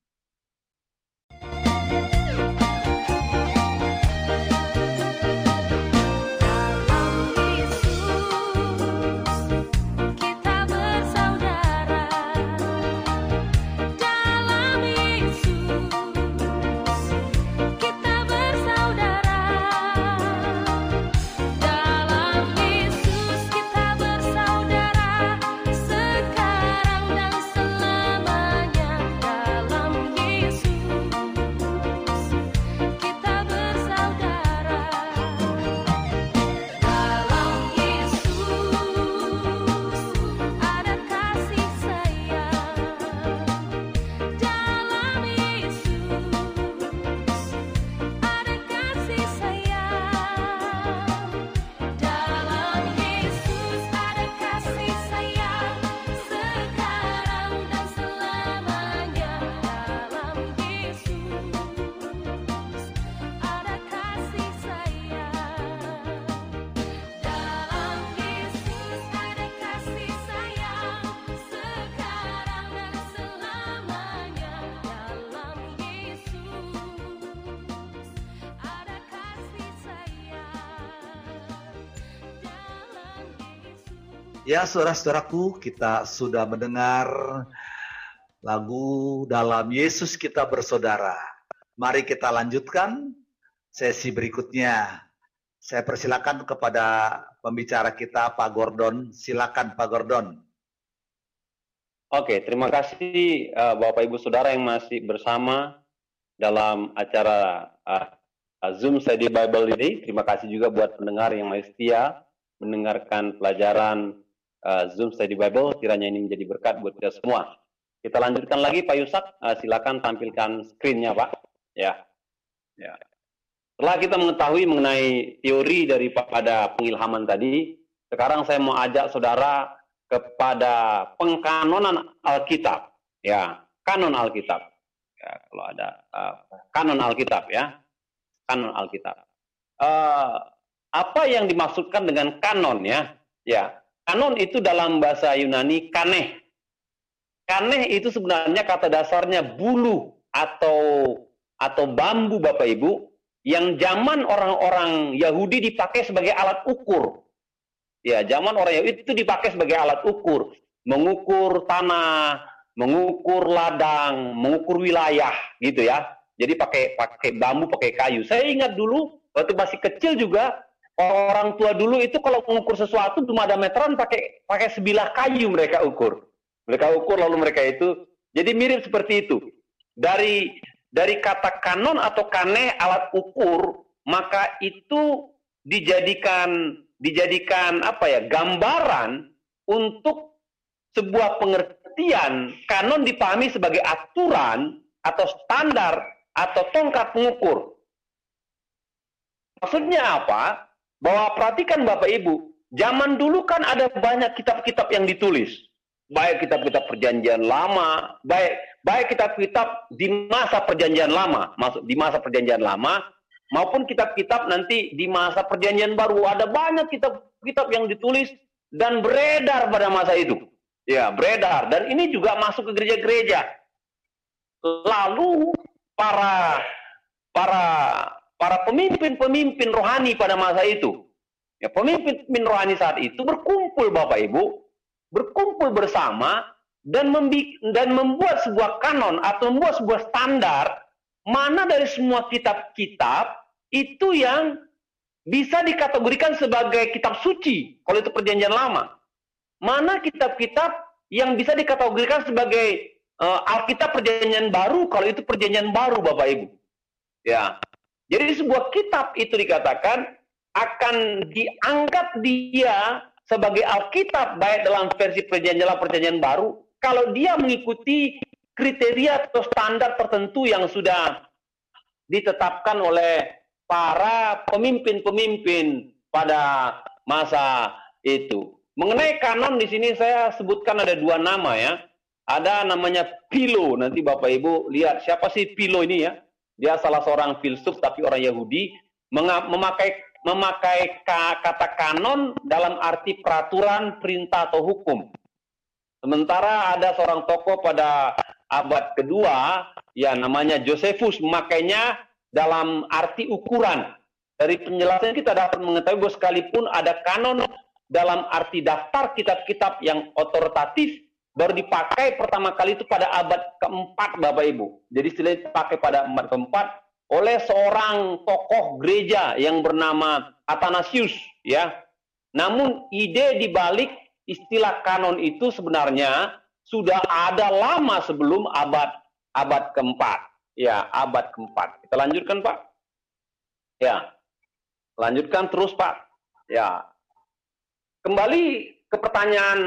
Ya, saudara-saudaraku, kita sudah mendengar lagu dalam Yesus kita bersaudara. Mari kita lanjutkan sesi berikutnya. Saya persilakan kepada pembicara kita Pak Gordon. Silakan Pak Gordon. Oke, terima kasih uh, Bapak Ibu Saudara yang masih bersama dalam acara uh, Zoom Study Bible ini. Terima kasih juga buat pendengar yang masih setia mendengarkan pelajaran uh, Zoom Study Bible. Kiranya ini menjadi berkat buat kita semua. Kita lanjutkan lagi Pak Yusak. Uh, silakan tampilkan screen-nya Pak. Ya. ya. Setelah kita mengetahui mengenai teori daripada pengilhaman tadi, sekarang saya mau ajak saudara kepada pengkanonan Alkitab. Ya, kanon Alkitab. Ya, kalau ada uh, kanon Alkitab ya, kanon Alkitab. Uh, apa yang dimaksudkan dengan kanon ya? Ya, Kanon itu dalam bahasa Yunani kaneh. Kaneh itu sebenarnya kata dasarnya bulu atau atau bambu Bapak Ibu yang zaman orang-orang Yahudi dipakai sebagai alat ukur. Ya, zaman orang Yahudi itu dipakai sebagai alat ukur, mengukur tanah, mengukur ladang, mengukur wilayah gitu ya. Jadi pakai pakai bambu, pakai kayu. Saya ingat dulu waktu masih kecil juga orang tua dulu itu kalau mengukur sesuatu belum ada meteran pakai pakai sebilah kayu mereka ukur. Mereka ukur lalu mereka itu jadi mirip seperti itu. Dari dari kata kanon atau kane alat ukur maka itu dijadikan dijadikan apa ya gambaran untuk sebuah pengertian kanon dipahami sebagai aturan atau standar atau tongkat pengukur. Maksudnya apa? Bahwa perhatikan Bapak Ibu, zaman dulu kan ada banyak kitab-kitab yang ditulis. Baik kitab-kitab perjanjian lama, baik baik kitab-kitab di masa perjanjian lama, masuk di masa perjanjian lama, maupun kitab-kitab nanti di masa perjanjian baru. Ada banyak kitab-kitab yang ditulis dan beredar pada masa itu. Ya, beredar. Dan ini juga masuk ke gereja-gereja. Lalu para para para pemimpin-pemimpin rohani pada masa itu. Ya, pemimpin rohani saat itu berkumpul Bapak Ibu, berkumpul bersama dan, dan membuat sebuah kanon atau membuat sebuah standar mana dari semua kitab-kitab itu yang bisa dikategorikan sebagai kitab suci kalau itu perjanjian lama. Mana kitab-kitab yang bisa dikategorikan sebagai uh, Alkitab perjanjian baru kalau itu perjanjian baru Bapak Ibu. Ya, jadi sebuah kitab itu dikatakan akan diangkat dia sebagai Alkitab baik dalam versi perjanjian lama perjanjian baru kalau dia mengikuti kriteria atau standar tertentu yang sudah ditetapkan oleh para pemimpin-pemimpin pada masa itu. Mengenai kanon di sini saya sebutkan ada dua nama ya. Ada namanya Pilo. Nanti Bapak Ibu lihat siapa sih Pilo ini ya. Dia salah seorang filsuf tapi orang Yahudi memakai memakai kata kanon dalam arti peraturan, perintah atau hukum. Sementara ada seorang tokoh pada abad kedua, ya namanya Josephus, memakainya dalam arti ukuran. Dari penjelasan kita dapat mengetahui bahwa sekalipun ada kanon dalam arti daftar kitab-kitab yang otoritatif, baru dipakai pertama kali itu pada abad keempat Bapak Ibu. Jadi istilah dipakai pada abad keempat oleh seorang tokoh gereja yang bernama Athanasius ya. Namun ide di balik istilah kanon itu sebenarnya sudah ada lama sebelum abad abad keempat. Ya, abad keempat. Kita lanjutkan, Pak. Ya. Lanjutkan terus, Pak. Ya. Kembali ke pertanyaan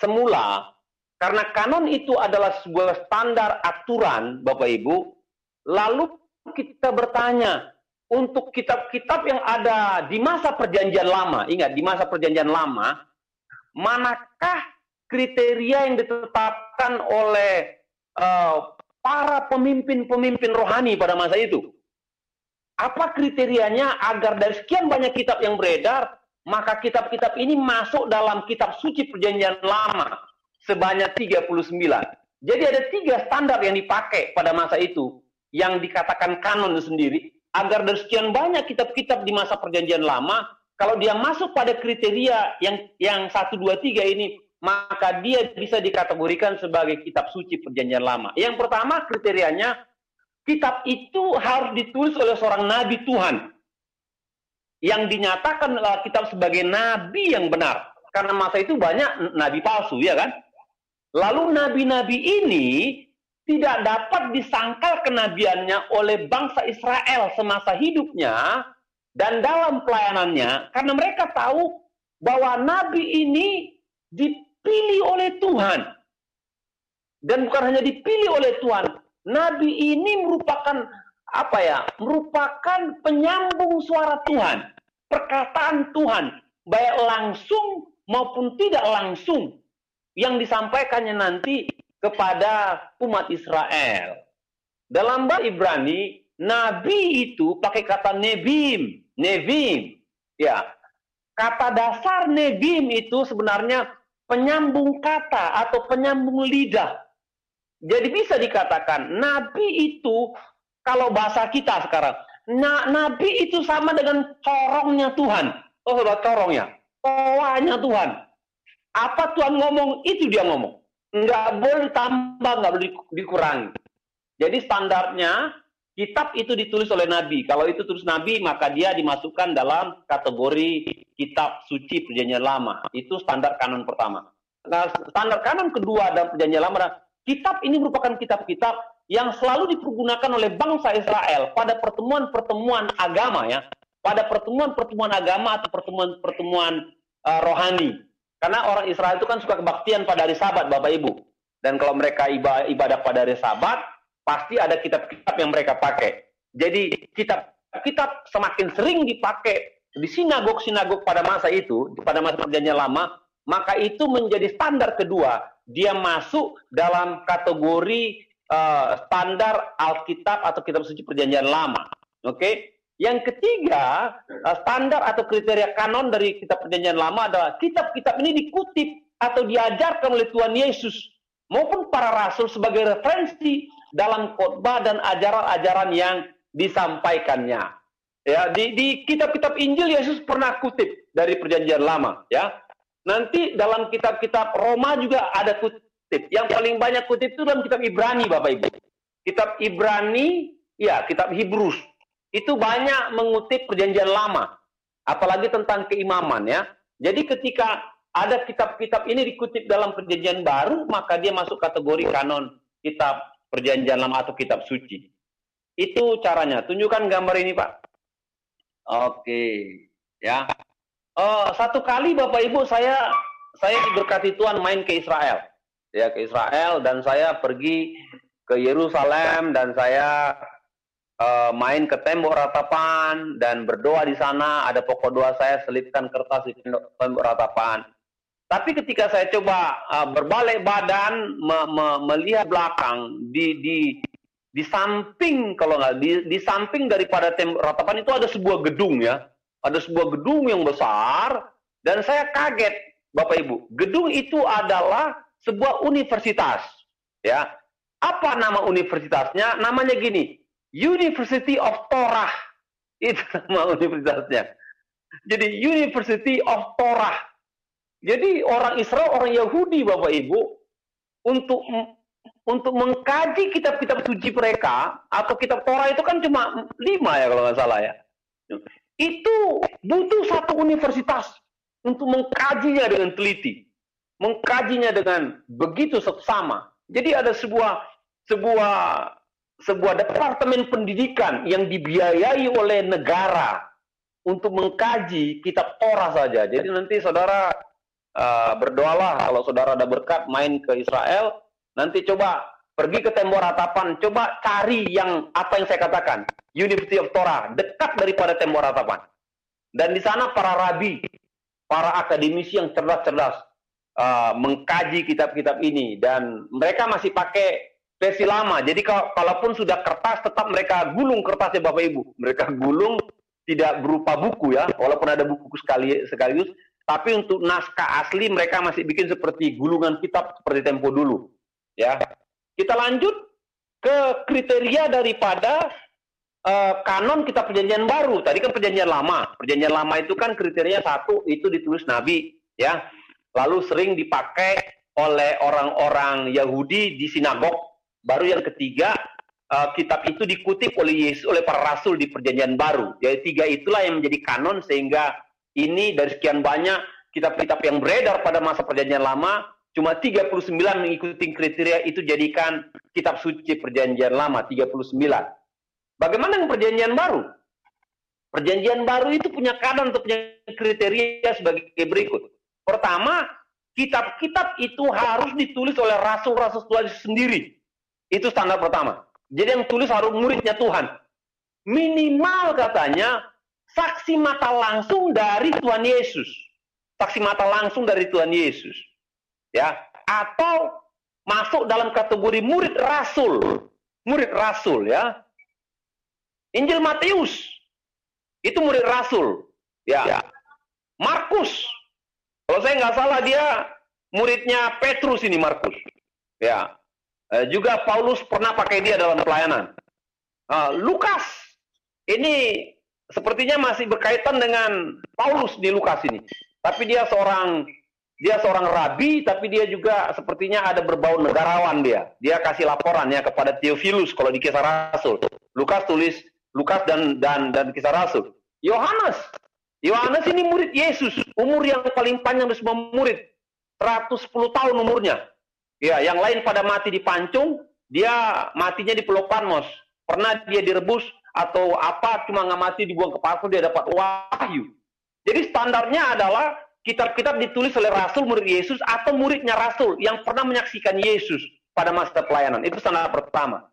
semula, karena kanon itu adalah sebuah standar aturan, Bapak Ibu, lalu kita bertanya, untuk kitab-kitab yang ada di masa perjanjian lama, ingat di masa perjanjian lama, manakah kriteria yang ditetapkan oleh uh, para pemimpin-pemimpin rohani pada masa itu? Apa kriterianya agar dari sekian banyak kitab yang beredar, maka kitab-kitab ini masuk dalam kitab suci perjanjian lama? Sebanyak 39. Jadi ada tiga standar yang dipakai pada masa itu yang dikatakan kanon sendiri agar dari sekian banyak kitab-kitab di masa perjanjian lama kalau dia masuk pada kriteria yang yang satu dua tiga ini, maka dia bisa dikategorikan sebagai kitab suci perjanjian lama. Yang pertama kriterianya, kitab itu harus ditulis oleh seorang nabi Tuhan yang dinyatakan adalah kitab sebagai nabi yang benar. Karena masa itu banyak nabi palsu, ya kan? Lalu nabi-nabi ini tidak dapat disangkal kenabiannya oleh bangsa Israel semasa hidupnya dan dalam pelayanannya karena mereka tahu bahwa nabi ini dipilih oleh Tuhan. Dan bukan hanya dipilih oleh Tuhan, nabi ini merupakan apa ya? merupakan penyambung suara Tuhan, perkataan Tuhan, baik langsung maupun tidak langsung yang disampaikannya nanti kepada umat Israel. Dalam bahasa Ibrani, nabi itu pakai kata nebim, Nevim. Ya. Kata dasar nevim itu sebenarnya penyambung kata atau penyambung lidah. Jadi bisa dikatakan nabi itu kalau bahasa kita sekarang, na, nabi itu sama dengan corongnya Tuhan. Oh, corongnya. Toanya Tuhan. Apa Tuhan ngomong, itu dia ngomong. Nggak boleh tambah, nggak boleh dikurangi. Jadi standarnya kitab itu ditulis oleh Nabi. Kalau itu tulis Nabi, maka dia dimasukkan dalam kategori kitab suci perjanjian lama. Itu standar kanon pertama. Nah, standar kanon kedua dalam perjanjian lama, kitab ini merupakan kitab-kitab yang selalu dipergunakan oleh bangsa Israel pada pertemuan-pertemuan agama ya, pada pertemuan-pertemuan agama atau pertemuan-pertemuan uh, rohani. Karena orang Israel itu kan suka kebaktian pada hari Sabat, Bapak Ibu. Dan kalau mereka ibadah pada hari Sabat, pasti ada kitab-kitab yang mereka pakai. Jadi kitab-kitab semakin sering dipakai di sinagog-sinagog pada masa itu, pada masa perjanjian lama, maka itu menjadi standar kedua. Dia masuk dalam kategori uh, standar Alkitab atau kitab suci perjanjian lama. Oke? Okay? Yang ketiga, uh, standar atau kriteria kanon dari kitab perjanjian lama adalah kitab-kitab ini dikutip atau diajarkan oleh Tuhan Yesus maupun para rasul sebagai referensi dalam khotbah dan ajaran-ajaran yang disampaikannya. Ya, di kitab-kitab Injil Yesus pernah kutip dari perjanjian lama, ya. Nanti dalam kitab-kitab Roma juga ada kutip. Yang paling banyak kutip itu dalam kitab Ibrani, Bapak Ibu. Kitab Ibrani, ya, kitab Hibrus. Itu banyak mengutip perjanjian lama, apalagi tentang keimaman ya. Jadi ketika ada kitab-kitab ini dikutip dalam perjanjian baru, maka dia masuk kategori kanon kitab perjanjian lama atau kitab suci. Itu caranya. Tunjukkan gambar ini, Pak. Oke, ya. Oh, satu kali Bapak Ibu saya saya diberkati Tuhan main ke Israel. Ya, ke Israel dan saya pergi ke Yerusalem dan saya uh, main ke tembok ratapan dan berdoa di sana. Ada pokok doa saya selipkan kertas di tembok ratapan. Tapi ketika saya coba uh, berbalik badan me, me, melihat belakang di di di samping kalau nggak di, di samping daripada tem ratapan itu ada sebuah gedung ya, ada sebuah gedung yang besar dan saya kaget Bapak Ibu, gedung itu adalah sebuah universitas ya. Apa nama universitasnya? Namanya gini, University of Torah. Itu nama universitasnya. Jadi University of Torah jadi orang Israel, orang Yahudi, Bapak Ibu, untuk untuk mengkaji kitab-kitab suci mereka atau kitab Torah itu kan cuma lima ya kalau nggak salah ya. Itu butuh satu universitas untuk mengkajinya dengan teliti, mengkajinya dengan begitu seksama. Jadi ada sebuah sebuah sebuah departemen pendidikan yang dibiayai oleh negara untuk mengkaji kitab Torah saja. Jadi nanti saudara uh, berdoalah kalau saudara ada berkat main ke Israel, nanti coba pergi ke tembok ratapan, coba cari yang apa yang saya katakan, University of Torah, dekat daripada tembok ratapan. Dan di sana para rabi, para akademisi yang cerdas-cerdas uh, mengkaji kitab-kitab ini dan mereka masih pakai versi lama. Jadi kalau kalaupun sudah kertas tetap mereka gulung kertasnya Bapak Ibu. Mereka gulung tidak berupa buku ya, walaupun ada buku sekali sekaligus, tapi untuk naskah asli mereka masih bikin seperti gulungan kitab seperti tempo dulu. Ya. Kita lanjut ke kriteria daripada uh, kanon kita perjanjian baru. Tadi kan perjanjian lama. Perjanjian lama itu kan kriteria satu itu ditulis Nabi, ya. Lalu sering dipakai oleh orang-orang Yahudi di sinagog. Baru yang ketiga, uh, kitab itu dikutip oleh Yesus oleh para rasul di perjanjian baru. Jadi tiga itulah yang menjadi kanon sehingga ini dari sekian banyak kitab-kitab yang beredar pada masa perjanjian lama cuma 39 mengikuti kriteria itu jadikan kitab suci perjanjian lama 39. Bagaimana dengan perjanjian baru? Perjanjian baru itu punya kadang untuk punya kriteria sebagai berikut. Pertama, kitab-kitab itu harus ditulis oleh rasul-rasul Tuhan sendiri. Itu standar pertama. Jadi yang tulis harus muridnya Tuhan. Minimal katanya saksi mata langsung dari Tuhan Yesus. Saksi mata langsung dari Tuhan Yesus. Ya, atau masuk dalam kategori murid rasul. Murid rasul ya. Injil Matius itu murid rasul. Ya. ya. Markus. Kalau saya nggak salah dia muridnya Petrus ini Markus. Ya. Eh, juga Paulus pernah pakai dia dalam pelayanan. Uh, Lukas ini sepertinya masih berkaitan dengan Paulus di Lukas ini. Tapi dia seorang dia seorang rabi, tapi dia juga sepertinya ada berbau negarawan dia. Dia kasih laporan ya kepada Theophilus kalau di kisah Rasul. Lukas tulis Lukas dan dan dan kisah Rasul. Yohanes. Yohanes ini murid Yesus, umur yang paling panjang dari semua murid. 110 tahun umurnya. Ya, yang lain pada mati di pancung, dia matinya di Pulau Patmos. Pernah dia direbus atau apa cuma nggak mati dibuang ke pasir dia dapat wahyu. Jadi standarnya adalah kitab-kitab ditulis oleh rasul murid Yesus atau muridnya rasul yang pernah menyaksikan Yesus pada masa pelayanan. Itu standar pertama.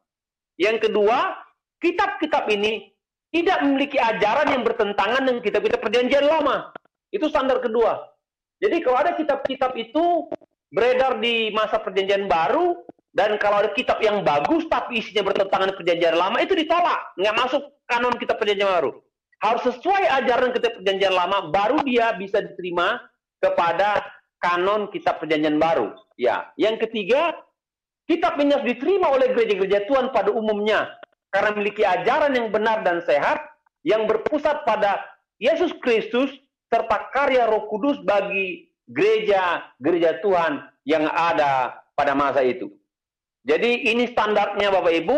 Yang kedua, kitab-kitab ini tidak memiliki ajaran yang bertentangan dengan kitab-kitab perjanjian lama. Itu standar kedua. Jadi kalau ada kitab-kitab itu beredar di masa perjanjian baru, dan kalau ada kitab yang bagus tapi isinya bertentangan dengan perjanjian lama, itu ditolak. Nggak masuk kanon kitab perjanjian baru. Harus sesuai ajaran kitab perjanjian lama, baru dia bisa diterima kepada kanon kitab perjanjian baru. Ya, yang ketiga, kitab ini harus diterima oleh gereja-gereja Tuhan pada umumnya karena memiliki ajaran yang benar dan sehat yang berpusat pada Yesus Kristus serta karya Roh Kudus bagi gereja-gereja Tuhan yang ada pada masa itu. Jadi ini standarnya Bapak Ibu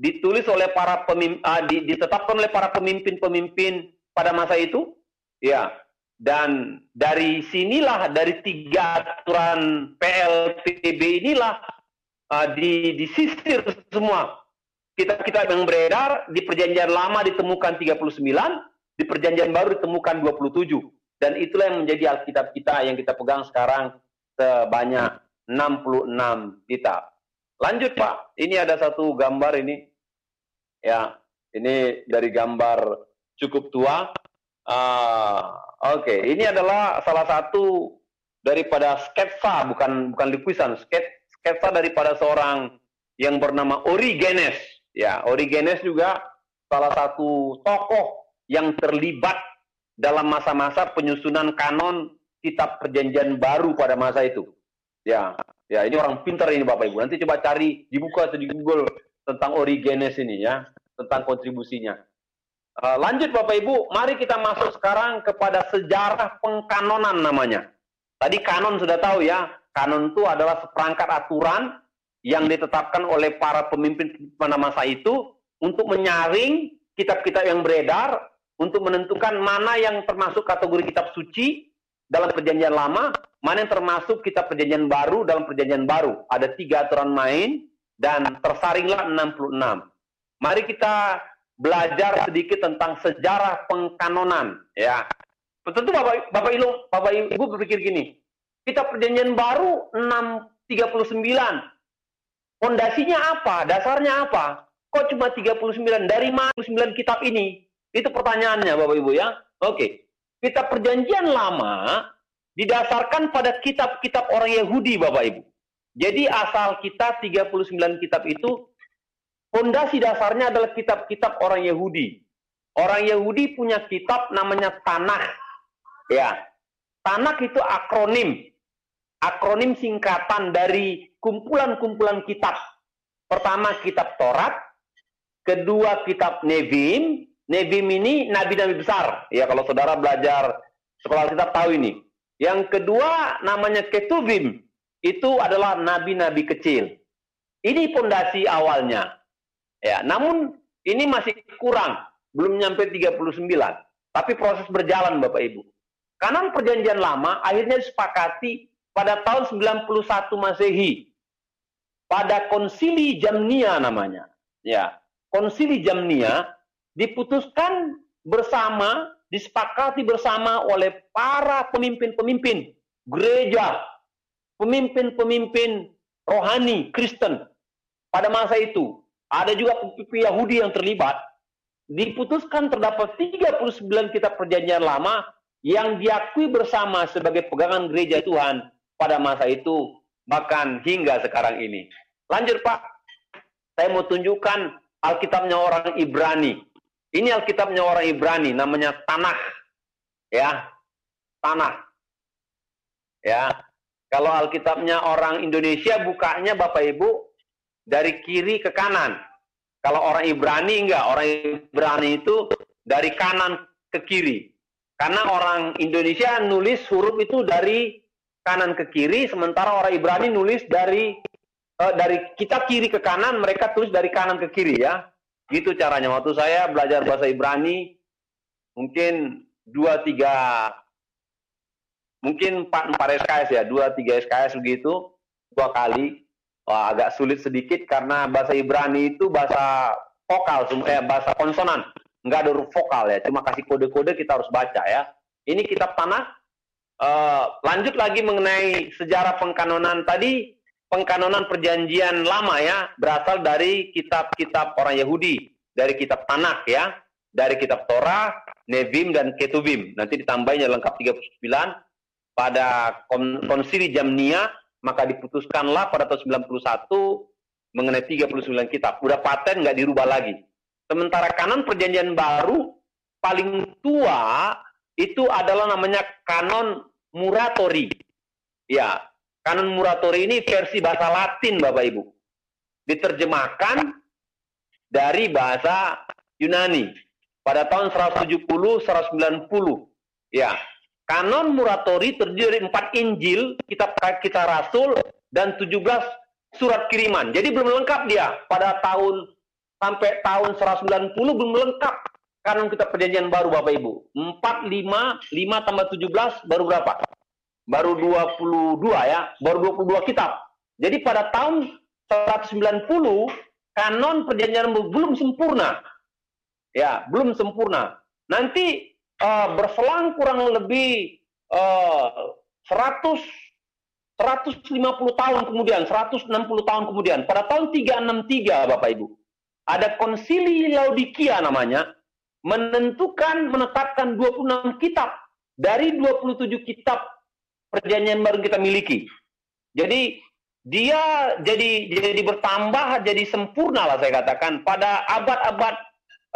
ditulis oleh para pemimpin, uh, ditetapkan oleh para pemimpin-pemimpin pada masa itu, ya. Dan dari sinilah dari tiga aturan PLTB inilah uh, di, disisir semua kitab-kitab yang beredar di perjanjian lama ditemukan 39, di perjanjian baru ditemukan 27. Dan itulah yang menjadi Alkitab kita yang kita pegang sekarang sebanyak 66 kitab. Lanjut Pak, ini ada satu gambar ini. Ya, ini dari gambar cukup tua. Uh, Oke, okay. ini adalah salah satu daripada sketsa, bukan bukan lukisan, sketsa daripada seorang yang bernama Origenes. Ya, Origenes juga salah satu tokoh yang terlibat dalam masa-masa penyusunan kanon kitab perjanjian baru pada masa itu. Ya, ya ini orang pintar ini Bapak Ibu. Nanti coba cari dibuka atau di Google tentang Origenes ini ya, tentang kontribusinya. Uh, lanjut Bapak Ibu, mari kita masuk sekarang kepada sejarah pengkanonan namanya. Tadi kanon sudah tahu ya, kanon itu adalah seperangkat aturan yang ditetapkan oleh para pemimpin pada masa itu untuk menyaring kitab-kitab yang beredar untuk menentukan mana yang termasuk kategori kitab suci dalam perjanjian lama, mana yang termasuk kitab perjanjian baru dalam perjanjian baru. Ada tiga aturan main dan tersaringlah 66. Mari kita belajar sedikit tentang sejarah pengkanonan ya. Tentu Bapak Bapak Ibu Bapak Ibu berpikir gini, kitab perjanjian baru 639 Pondasinya apa? Dasarnya apa? Kok cuma 39? Dari mana 9 kitab ini? Itu pertanyaannya Bapak Ibu ya. Oke. Kitab perjanjian lama didasarkan pada kitab-kitab orang Yahudi Bapak Ibu. Jadi asal kita 39 kitab itu fondasi dasarnya adalah kitab-kitab orang Yahudi. Orang Yahudi punya kitab namanya Tanakh. Ya. Tanakh itu akronim akronim singkatan dari kumpulan-kumpulan kitab. Pertama kitab Taurat, kedua kitab Nevim. Nevim ini nabi-nabi besar. Ya kalau saudara belajar sekolah kitab tahu ini. Yang kedua namanya Ketuvim. Itu adalah nabi-nabi kecil. Ini pondasi awalnya. Ya, namun ini masih kurang, belum nyampe 39. Tapi proses berjalan Bapak Ibu. Kanan perjanjian lama akhirnya disepakati pada tahun 91 Masehi. Pada konsili Jamnia namanya. Ya, konsili Jamnia diputuskan bersama, disepakati bersama oleh para pemimpin-pemimpin gereja, pemimpin-pemimpin rohani Kristen pada masa itu. Ada juga pemimpin Yahudi yang terlibat. Diputuskan terdapat 39 kitab perjanjian lama yang diakui bersama sebagai pegangan gereja Tuhan pada masa itu bahkan hingga sekarang ini. Lanjut Pak, saya mau tunjukkan Alkitabnya orang Ibrani. Ini Alkitabnya orang Ibrani, namanya Tanah. Ya, Tanah. Ya, kalau Alkitabnya orang Indonesia bukanya Bapak Ibu dari kiri ke kanan. Kalau orang Ibrani enggak, orang Ibrani itu dari kanan ke kiri. Karena orang Indonesia nulis huruf itu dari kanan ke kiri, sementara orang Ibrani nulis dari uh, dari kita kiri ke kanan, mereka tulis dari kanan ke kiri ya. Gitu caranya. Waktu saya belajar bahasa Ibrani, mungkin dua tiga, mungkin empat empat SKS ya, dua tiga SKS begitu, dua kali. Wah, agak sulit sedikit karena bahasa Ibrani itu bahasa vokal, eh, bahasa konsonan nggak ada huruf vokal ya, cuma kasih kode-kode kita harus baca ya. Ini kitab tanah. Uh, lanjut lagi mengenai sejarah pengkanonan tadi, pengkanonan perjanjian lama ya, berasal dari kitab-kitab orang Yahudi, dari kitab tanah ya, dari kitab Torah, Nevim dan Ketubim. Nanti ditambahin lengkap 39 pada konsili Jamnia, maka diputuskanlah pada tahun 91 mengenai 39 kitab. Udah paten nggak dirubah lagi. Sementara kanon perjanjian baru paling tua itu adalah namanya kanon Muratori. Ya, kanon Muratori ini versi bahasa Latin Bapak Ibu. Diterjemahkan dari bahasa Yunani pada tahun 170 190. Ya. Kanon Muratori terdiri dari empat Injil, kitab kita Rasul dan 17 surat kiriman. Jadi belum lengkap dia pada tahun sampai tahun 190 belum lengkap kanon kita perjanjian baru Bapak Ibu. 4, 5, 5 tambah 17 baru berapa? Baru 22 ya, baru 22 kitab. Jadi pada tahun 190 kanon perjanjian belum sempurna. Ya, belum sempurna. Nanti uh, berselang kurang lebih uh, 100 150 tahun kemudian, 160 tahun kemudian, pada tahun 363 Bapak Ibu ada konsili Laodikia namanya, menentukan, menetapkan 26 kitab dari 27 kitab perjanjian baru kita miliki. Jadi dia jadi jadi bertambah jadi sempurna lah saya katakan pada abad-abad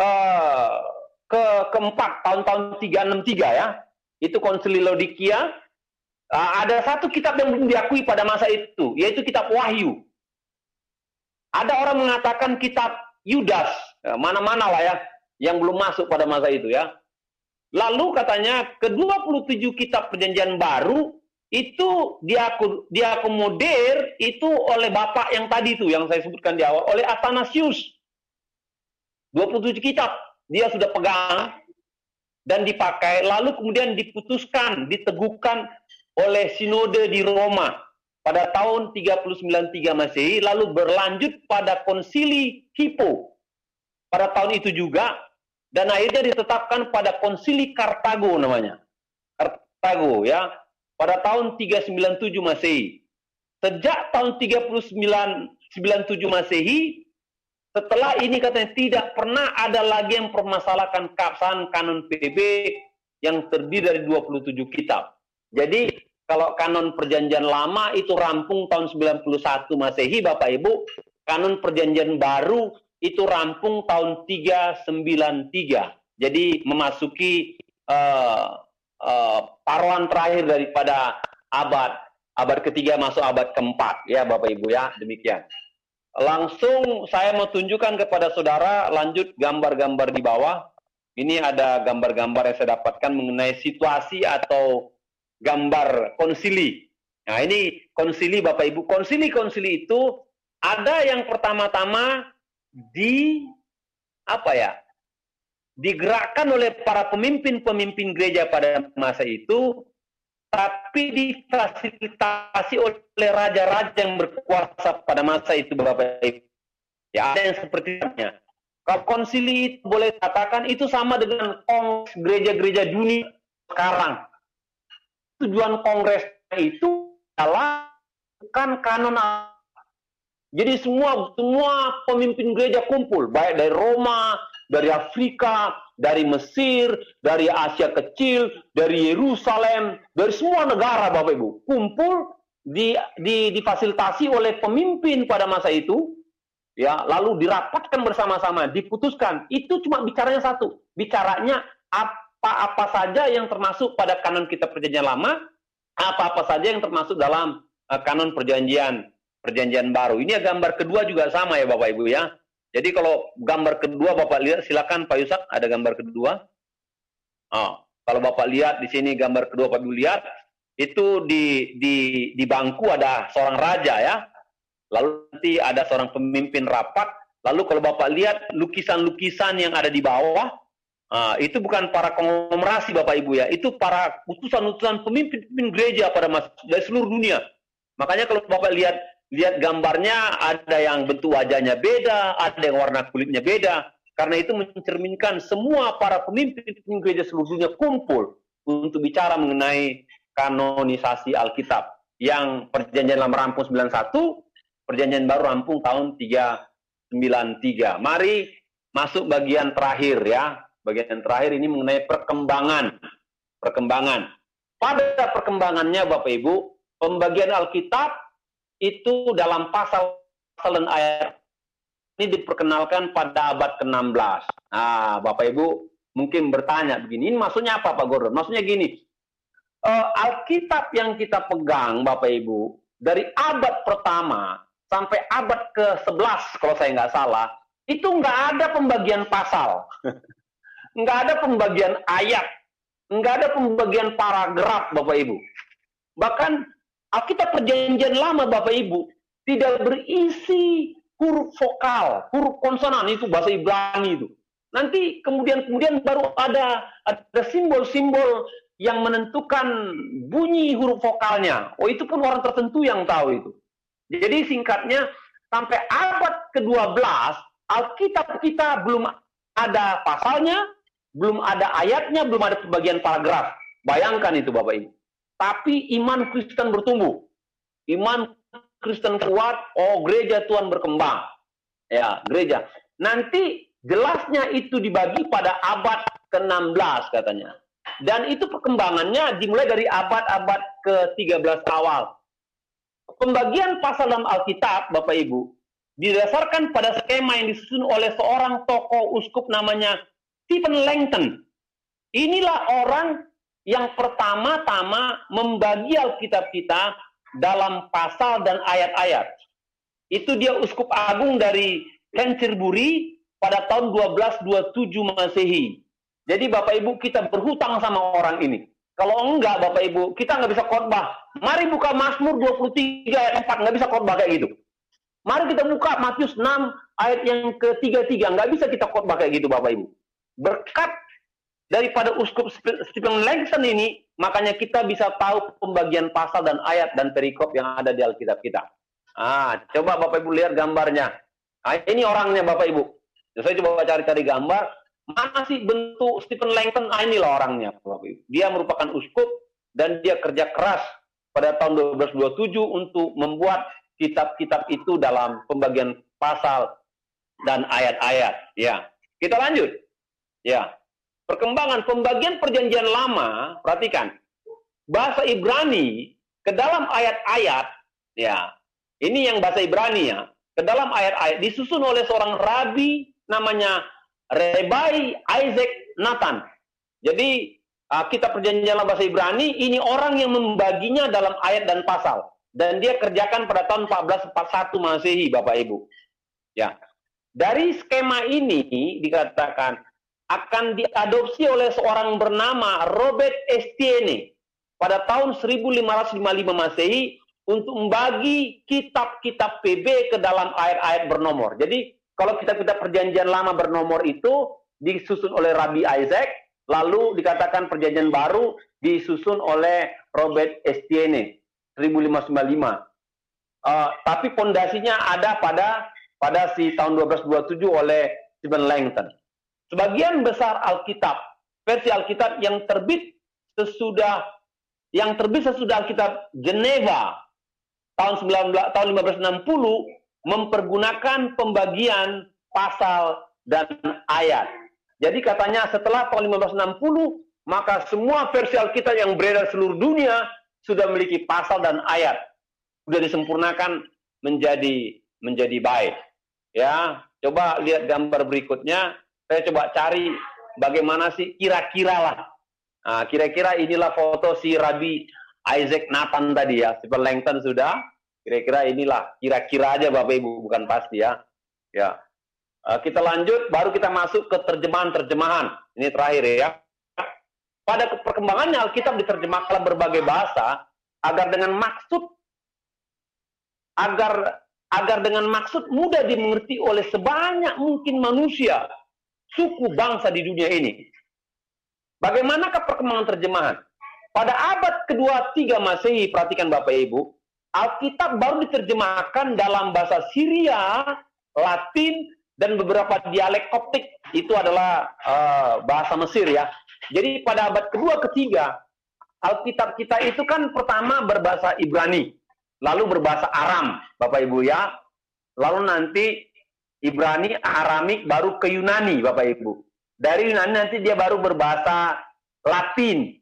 uh, ke keempat tahun-tahun 363 ya itu konsili Laodikia uh, ada satu kitab yang belum diakui pada masa itu yaitu kitab Wahyu ada orang mengatakan kitab Yudas, ya, mana-mana lah ya, yang belum masuk pada masa itu ya. Lalu katanya ke-27 kitab perjanjian baru itu diakomodir itu oleh bapak yang tadi itu yang saya sebutkan di awal oleh Athanasius. 27 kitab dia sudah pegang dan dipakai lalu kemudian diputuskan, diteguhkan oleh sinode di Roma pada tahun 393 Masehi lalu berlanjut pada konsili Hippo pada tahun itu juga dan akhirnya ditetapkan pada konsili Kartago namanya. Kartago ya pada tahun 397 Masehi. Sejak tahun 3997 Masehi setelah ini katanya tidak pernah ada lagi yang permasalahkan keabsahan kanon PB yang terdiri dari 27 kitab. Jadi kalau kanon perjanjian lama itu rampung tahun 91 Masehi Bapak Ibu, kanon perjanjian baru itu rampung tahun 393. Jadi memasuki uh, uh, paruan terakhir daripada abad abad ketiga masuk abad keempat ya Bapak Ibu ya demikian. langsung saya mau tunjukkan kepada saudara lanjut gambar-gambar di bawah. Ini ada gambar-gambar yang saya dapatkan mengenai situasi atau gambar konsili. Nah, ini konsili Bapak Ibu. Konsili-konsili itu ada yang pertama-tama di apa ya? Digerakkan oleh para pemimpin-pemimpin gereja pada masa itu tapi difasilitasi oleh raja-raja yang berkuasa pada masa itu Bapak Ibu. Ya ada yang seperti itu. Kalau konsili itu boleh katakan itu sama dengan kongres gereja-gereja dunia sekarang. Tujuan kongres itu adalah bukan kanon jadi semua semua pemimpin gereja kumpul, baik dari Roma, dari Afrika, dari Mesir, dari Asia Kecil, dari Yerusalem, dari semua negara Bapak Ibu, kumpul di, di, difasilitasi oleh pemimpin pada masa itu, ya lalu dirapatkan bersama-sama, diputuskan. Itu cuma bicaranya satu, bicaranya apa-apa saja yang termasuk pada kanon kita perjanjian lama, apa-apa saja yang termasuk dalam uh, kanon perjanjian perjanjian baru. Ini gambar kedua juga sama ya Bapak Ibu ya. Jadi kalau gambar kedua Bapak lihat, silakan Pak Yusak, ada gambar kedua. Oh, kalau Bapak lihat di sini gambar kedua Pak lihat, itu di, di, di bangku ada seorang raja ya. Lalu nanti ada seorang pemimpin rapat. Lalu kalau Bapak lihat lukisan-lukisan yang ada di bawah, uh, itu bukan para konglomerasi Bapak Ibu ya, itu para utusan-utusan pemimpin-pemimpin gereja pada masa dari seluruh dunia. Makanya kalau Bapak lihat lihat gambarnya ada yang bentuk wajahnya beda, ada yang warna kulitnya beda. Karena itu mencerminkan semua para pemimpin gereja seluruh dunia kumpul untuk bicara mengenai kanonisasi Alkitab. Yang perjanjian lama rampung 91, perjanjian baru rampung tahun 393. Mari masuk bagian terakhir ya. Bagian terakhir ini mengenai perkembangan. Perkembangan. Pada perkembangannya Bapak Ibu, pembagian Alkitab itu dalam pasal dan ayat ini diperkenalkan pada abad ke-16. Nah, Bapak Ibu mungkin bertanya begini, ini maksudnya apa Pak Gordon? Maksudnya gini, uh, Alkitab yang kita pegang Bapak Ibu, dari abad pertama sampai abad ke-11 kalau saya nggak salah, itu nggak ada pembagian pasal. nggak ada pembagian ayat. nggak ada pembagian paragraf Bapak Ibu. Bahkan Alkitab perjanjian lama Bapak Ibu tidak berisi huruf vokal, huruf konsonan itu bahasa Ibrani itu. Nanti kemudian kemudian baru ada ada simbol-simbol yang menentukan bunyi huruf vokalnya. Oh itu pun orang tertentu yang tahu itu. Jadi singkatnya sampai abad ke-12 Alkitab kita belum ada pasalnya, belum ada ayatnya, belum ada pembagian paragraf. Bayangkan itu Bapak Ibu tapi iman Kristen bertumbuh. Iman Kristen kuat, oh gereja Tuhan berkembang. Ya, gereja. Nanti jelasnya itu dibagi pada abad ke-16 katanya. Dan itu perkembangannya dimulai dari abad-abad ke-13 awal. Pembagian pasal dalam Alkitab, Bapak Ibu, didasarkan pada skema yang disusun oleh seorang tokoh uskup namanya Stephen Langton. Inilah orang yang pertama-tama membagi Alkitab kita dalam pasal dan ayat-ayat. Itu dia uskup agung dari Canterbury pada tahun 1227 Masehi. Jadi Bapak Ibu kita berhutang sama orang ini. Kalau enggak Bapak Ibu, kita nggak bisa khotbah. Mari buka Mazmur 23 ayat 4, nggak bisa khotbah kayak gitu. Mari kita buka Matius 6 ayat yang ke-33, nggak bisa kita khotbah kayak gitu Bapak Ibu. Berkat daripada uskup Stephen Langson ini, makanya kita bisa tahu pembagian pasal dan ayat dan perikop yang ada di Alkitab kita. Ah, coba Bapak Ibu lihat gambarnya. Ah, ini orangnya Bapak Ibu. Saya coba cari-cari gambar, mana sih bentuk Stephen Langton? Ah, inilah orangnya. Dia merupakan uskup dan dia kerja keras pada tahun 1227 untuk membuat kitab-kitab itu dalam pembagian pasal dan ayat-ayat. Ya, kita lanjut. Ya, perkembangan pembagian perjanjian lama, perhatikan, bahasa Ibrani ke dalam ayat-ayat, ya, ini yang bahasa Ibrani ya, ke dalam ayat-ayat disusun oleh seorang rabi namanya Rebai Isaac Nathan. Jadi uh, kita perjanjian lama bahasa Ibrani, ini orang yang membaginya dalam ayat dan pasal. Dan dia kerjakan pada tahun 1441 Masehi, Bapak Ibu. Ya. Dari skema ini dikatakan akan diadopsi oleh seorang bernama Robert Estienne pada tahun 1555 Masehi untuk membagi kitab-kitab PB ke dalam ayat-ayat bernomor. Jadi kalau kitab-kitab perjanjian lama bernomor itu disusun oleh Rabbi Isaac, lalu dikatakan perjanjian baru disusun oleh Robert Estienne 1555. Uh, tapi pondasinya ada pada pada si tahun 1227 oleh Stephen Langton. Sebagian besar Alkitab, versi Alkitab yang terbit sesudah yang terbit sesudah Alkitab Geneva tahun 19 tahun 1560 mempergunakan pembagian pasal dan ayat. Jadi katanya setelah tahun 1560 maka semua versi Alkitab yang beredar seluruh dunia sudah memiliki pasal dan ayat sudah disempurnakan menjadi menjadi baik. Ya, coba lihat gambar berikutnya. Saya coba cari bagaimana sih kira-kira lah. Nah, kira-kira inilah foto si Rabi Isaac Nathan tadi ya. Stephen Langton sudah. Kira-kira inilah. Kira-kira aja Bapak Ibu, bukan pasti ya. Ya. Uh, kita lanjut, baru kita masuk ke terjemahan-terjemahan. Ini terakhir ya. Pada perkembangannya Alkitab diterjemahkan berbagai bahasa agar dengan maksud agar agar dengan maksud mudah dimengerti oleh sebanyak mungkin manusia, suku bangsa di dunia ini. Bagaimanakah perkembangan terjemahan? Pada abad kedua tiga Masehi, perhatikan Bapak Ibu, Alkitab baru diterjemahkan dalam bahasa Syria, Latin, dan beberapa dialek Koptik. Itu adalah uh, bahasa Mesir ya. Jadi pada abad kedua ketiga, Alkitab kita itu kan pertama berbahasa Ibrani lalu berbahasa Aram, Bapak Ibu ya. Lalu nanti Ibrani, Aramik, baru ke Yunani, Bapak Ibu. Dari Yunani nanti dia baru berbahasa Latin.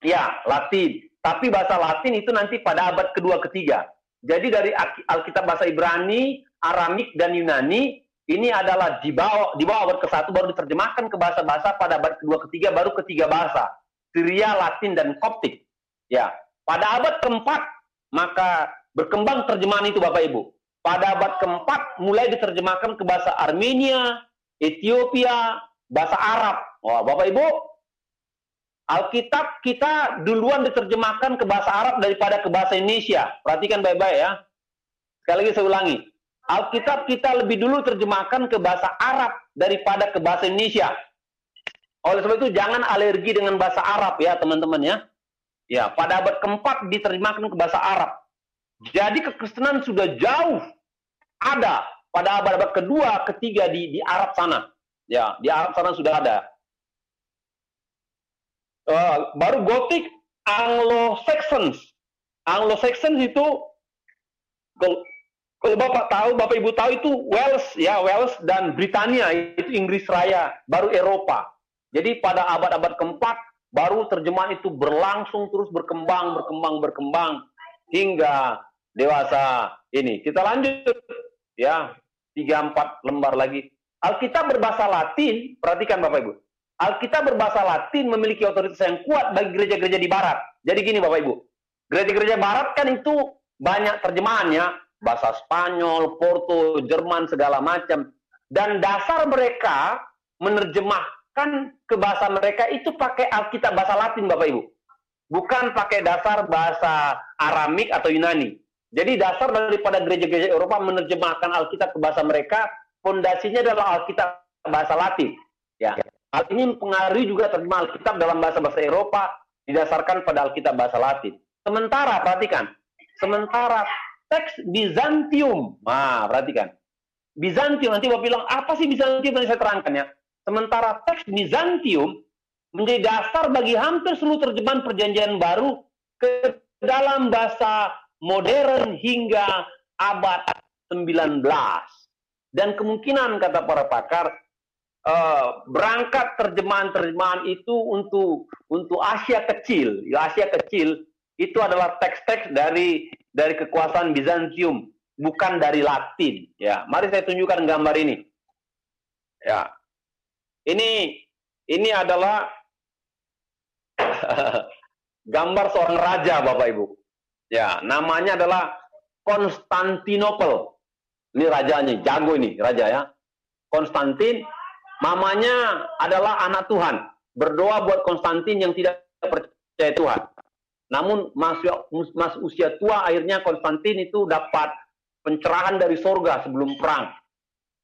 Ya, Latin. Tapi bahasa Latin itu nanti pada abad kedua ketiga. Jadi dari Alkitab bahasa Ibrani, Aramik, dan Yunani, ini adalah di bawah, di bawah abad ke-1 baru diterjemahkan ke bahasa-bahasa pada abad kedua ketiga, baru ketiga bahasa. Syria, Latin, dan Koptik. Ya, pada abad keempat maka berkembang terjemahan itu Bapak Ibu. Pada abad keempat mulai diterjemahkan ke bahasa Armenia, Ethiopia, bahasa Arab. Wah, Bapak Ibu, Alkitab kita duluan diterjemahkan ke bahasa Arab daripada ke bahasa Indonesia. Perhatikan baik-baik ya. Sekali lagi saya ulangi. Alkitab kita lebih dulu terjemahkan ke bahasa Arab daripada ke bahasa Indonesia. Oleh sebab itu jangan alergi dengan bahasa Arab ya teman-teman ya. Ya, pada abad keempat diterjemahkan ke bahasa Arab. Jadi kekristenan sudah jauh ada pada abad-abad kedua, ketiga di, di Arab sana. Ya, di Arab sana sudah ada. Uh, baru Gotik Anglo-Saxons. Anglo-Saxons itu kalau, kalau Bapak tahu, Bapak Ibu tahu itu Wales ya, Wales dan Britania itu Inggris Raya, baru Eropa. Jadi pada abad-abad keempat baru terjemahan itu berlangsung terus berkembang, berkembang, berkembang hingga dewasa ini. Kita lanjut ya, tiga empat lembar lagi. Alkitab berbahasa Latin, perhatikan Bapak Ibu. Alkitab berbahasa Latin memiliki otoritas yang kuat bagi gereja-gereja di Barat. Jadi gini Bapak Ibu, gereja-gereja Barat kan itu banyak terjemahannya, bahasa Spanyol, Porto, Jerman, segala macam. Dan dasar mereka menerjemah kan ke bahasa mereka itu pakai Alkitab bahasa Latin Bapak Ibu. Bukan pakai dasar bahasa Aramik atau Yunani. Jadi dasar daripada gereja-gereja Eropa menerjemahkan Alkitab ke bahasa mereka, fondasinya adalah Alkitab bahasa Latin. Ya. Hal ini mempengaruhi juga terjemah Alkitab dalam bahasa-bahasa Eropa didasarkan pada Alkitab bahasa Latin. Sementara, perhatikan, sementara teks Bizantium, nah perhatikan, Bizantium, nanti Bapak bilang, apa sih Bizantium yang saya terangkan ya? Sementara teks Bizantium menjadi dasar bagi hampir seluruh terjemahan perjanjian baru ke dalam bahasa modern hingga abad 19. Dan kemungkinan kata para pakar uh, berangkat terjemahan-terjemahan itu untuk untuk Asia kecil, ya Asia kecil itu adalah teks-teks dari dari kekuasaan Bizantium, bukan dari Latin. Ya, mari saya tunjukkan gambar ini. Ya, ini ini adalah gambar seorang raja Bapak Ibu. Ya, namanya adalah Konstantinopel. Ini rajanya, jago ini raja ya. Konstantin, mamanya adalah anak Tuhan. Berdoa buat Konstantin yang tidak percaya Tuhan. Namun mas usia tua akhirnya Konstantin itu dapat pencerahan dari sorga sebelum perang.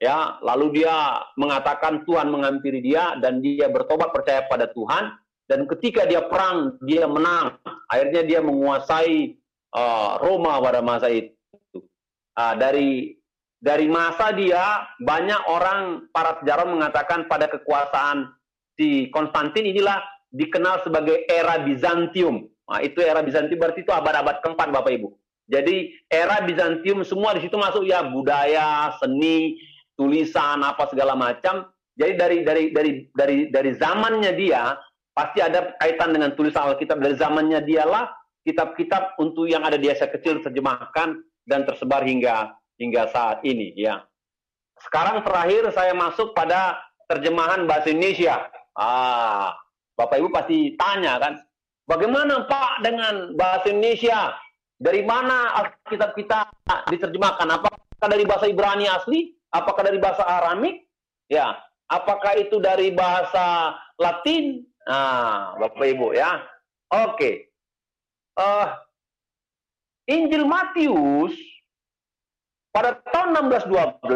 Ya, lalu dia mengatakan Tuhan menghampiri dia dan dia bertobat percaya pada Tuhan dan ketika dia perang dia menang. Akhirnya dia menguasai uh, Roma pada masa itu. Uh, dari dari masa dia banyak orang para sejarah mengatakan pada kekuasaan si Konstantin inilah dikenal sebagai era Bizantium. Nah, itu era Bizantium berarti itu abad-abad keempat Bapak Ibu. Jadi era Bizantium semua di situ masuk ya budaya, seni, tulisan apa segala macam. Jadi dari dari dari dari dari zamannya dia pasti ada kaitan dengan tulisan Alkitab dari zamannya dialah kitab-kitab untuk yang ada di Asia kecil terjemahkan dan tersebar hingga hingga saat ini ya. Sekarang terakhir saya masuk pada terjemahan bahasa Indonesia. Ah, Bapak Ibu pasti tanya kan, bagaimana Pak dengan bahasa Indonesia? Dari mana Alkitab kita diterjemahkan? Apakah dari bahasa Ibrani asli? Apakah dari bahasa Aramik? Ya, apakah itu dari bahasa Latin? Nah, Bapak Ibu ya. Oke. Uh, eh, Injil Matius pada tahun 1612,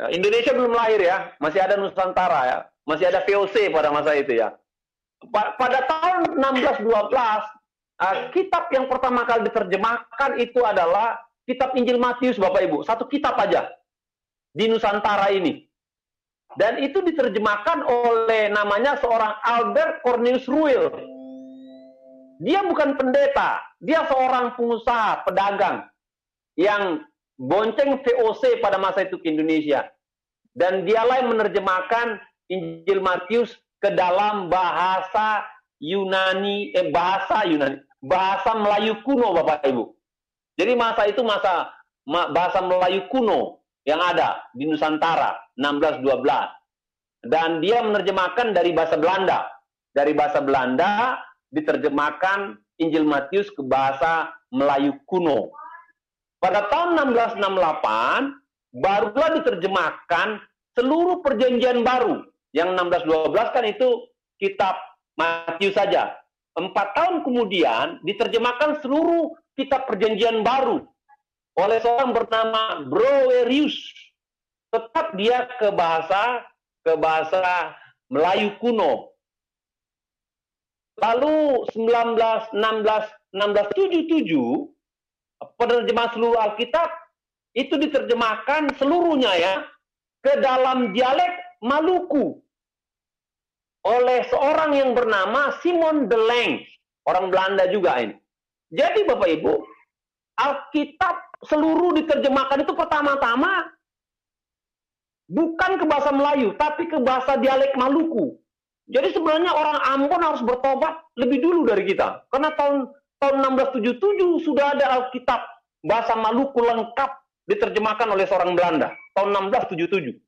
ya, Indonesia belum lahir ya, masih ada Nusantara ya, masih ada VOC pada masa itu ya. Pada tahun 1612, uh, kitab yang pertama kali diterjemahkan itu adalah kitab Injil Matius, Bapak Ibu. Satu kitab aja di Nusantara ini. Dan itu diterjemahkan oleh namanya seorang Albert Cornelius Ruil. Dia bukan pendeta, dia seorang pengusaha, pedagang yang bonceng VOC pada masa itu ke Indonesia. Dan dialah yang menerjemahkan Injil Matius ke dalam bahasa Yunani, eh bahasa Yunani, bahasa Melayu kuno Bapak Ibu. Jadi masa itu masa bahasa Melayu kuno yang ada di Nusantara 1612. Dan dia menerjemahkan dari bahasa Belanda. Dari bahasa Belanda diterjemahkan Injil Matius ke bahasa Melayu kuno. Pada tahun 1668 barulah diterjemahkan seluruh perjanjian baru. Yang 1612 kan itu kitab Matius saja. Empat tahun kemudian diterjemahkan seluruh kitab perjanjian baru oleh seorang bernama Browerius. Tetap dia ke bahasa ke bahasa Melayu kuno. Lalu 1916 1677 penerjemahan seluruh Alkitab itu diterjemahkan seluruhnya ya ke dalam dialek Maluku oleh seorang yang bernama Simon de Leng, orang Belanda juga ini. Jadi Bapak Ibu, Alkitab seluruh diterjemahkan itu pertama-tama bukan ke bahasa Melayu, tapi ke bahasa dialek Maluku. Jadi sebenarnya orang Ambon harus bertobat lebih dulu dari kita. Karena tahun tahun 1677 sudah ada Alkitab bahasa Maluku lengkap diterjemahkan oleh seorang Belanda tahun 1677.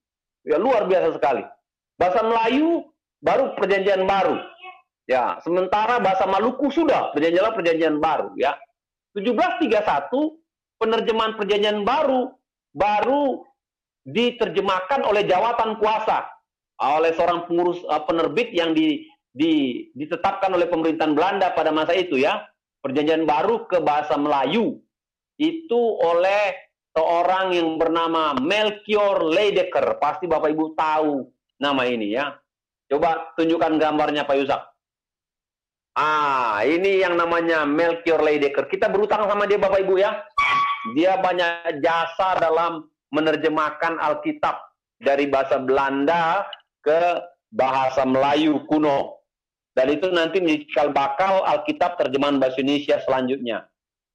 Ya luar biasa sekali. Bahasa Melayu baru perjanjian baru. Ya, sementara bahasa Maluku sudah perjanjian perjanjian baru ya. 1731 penerjemahan perjanjian baru baru diterjemahkan oleh jawatan kuasa oleh seorang pengurus uh, penerbit yang di, di, ditetapkan oleh pemerintahan Belanda pada masa itu ya perjanjian baru ke bahasa Melayu itu oleh seorang yang bernama Melchior Leidecker. Pasti Bapak Ibu tahu nama ini ya. Coba tunjukkan gambarnya Pak Yusak. Ah, ini yang namanya Melchior Leidecker. Kita berutang sama dia Bapak Ibu ya. Dia banyak jasa dalam menerjemahkan Alkitab dari bahasa Belanda ke bahasa Melayu kuno. Dan itu nanti cikal bakal Alkitab terjemahan bahasa Indonesia selanjutnya.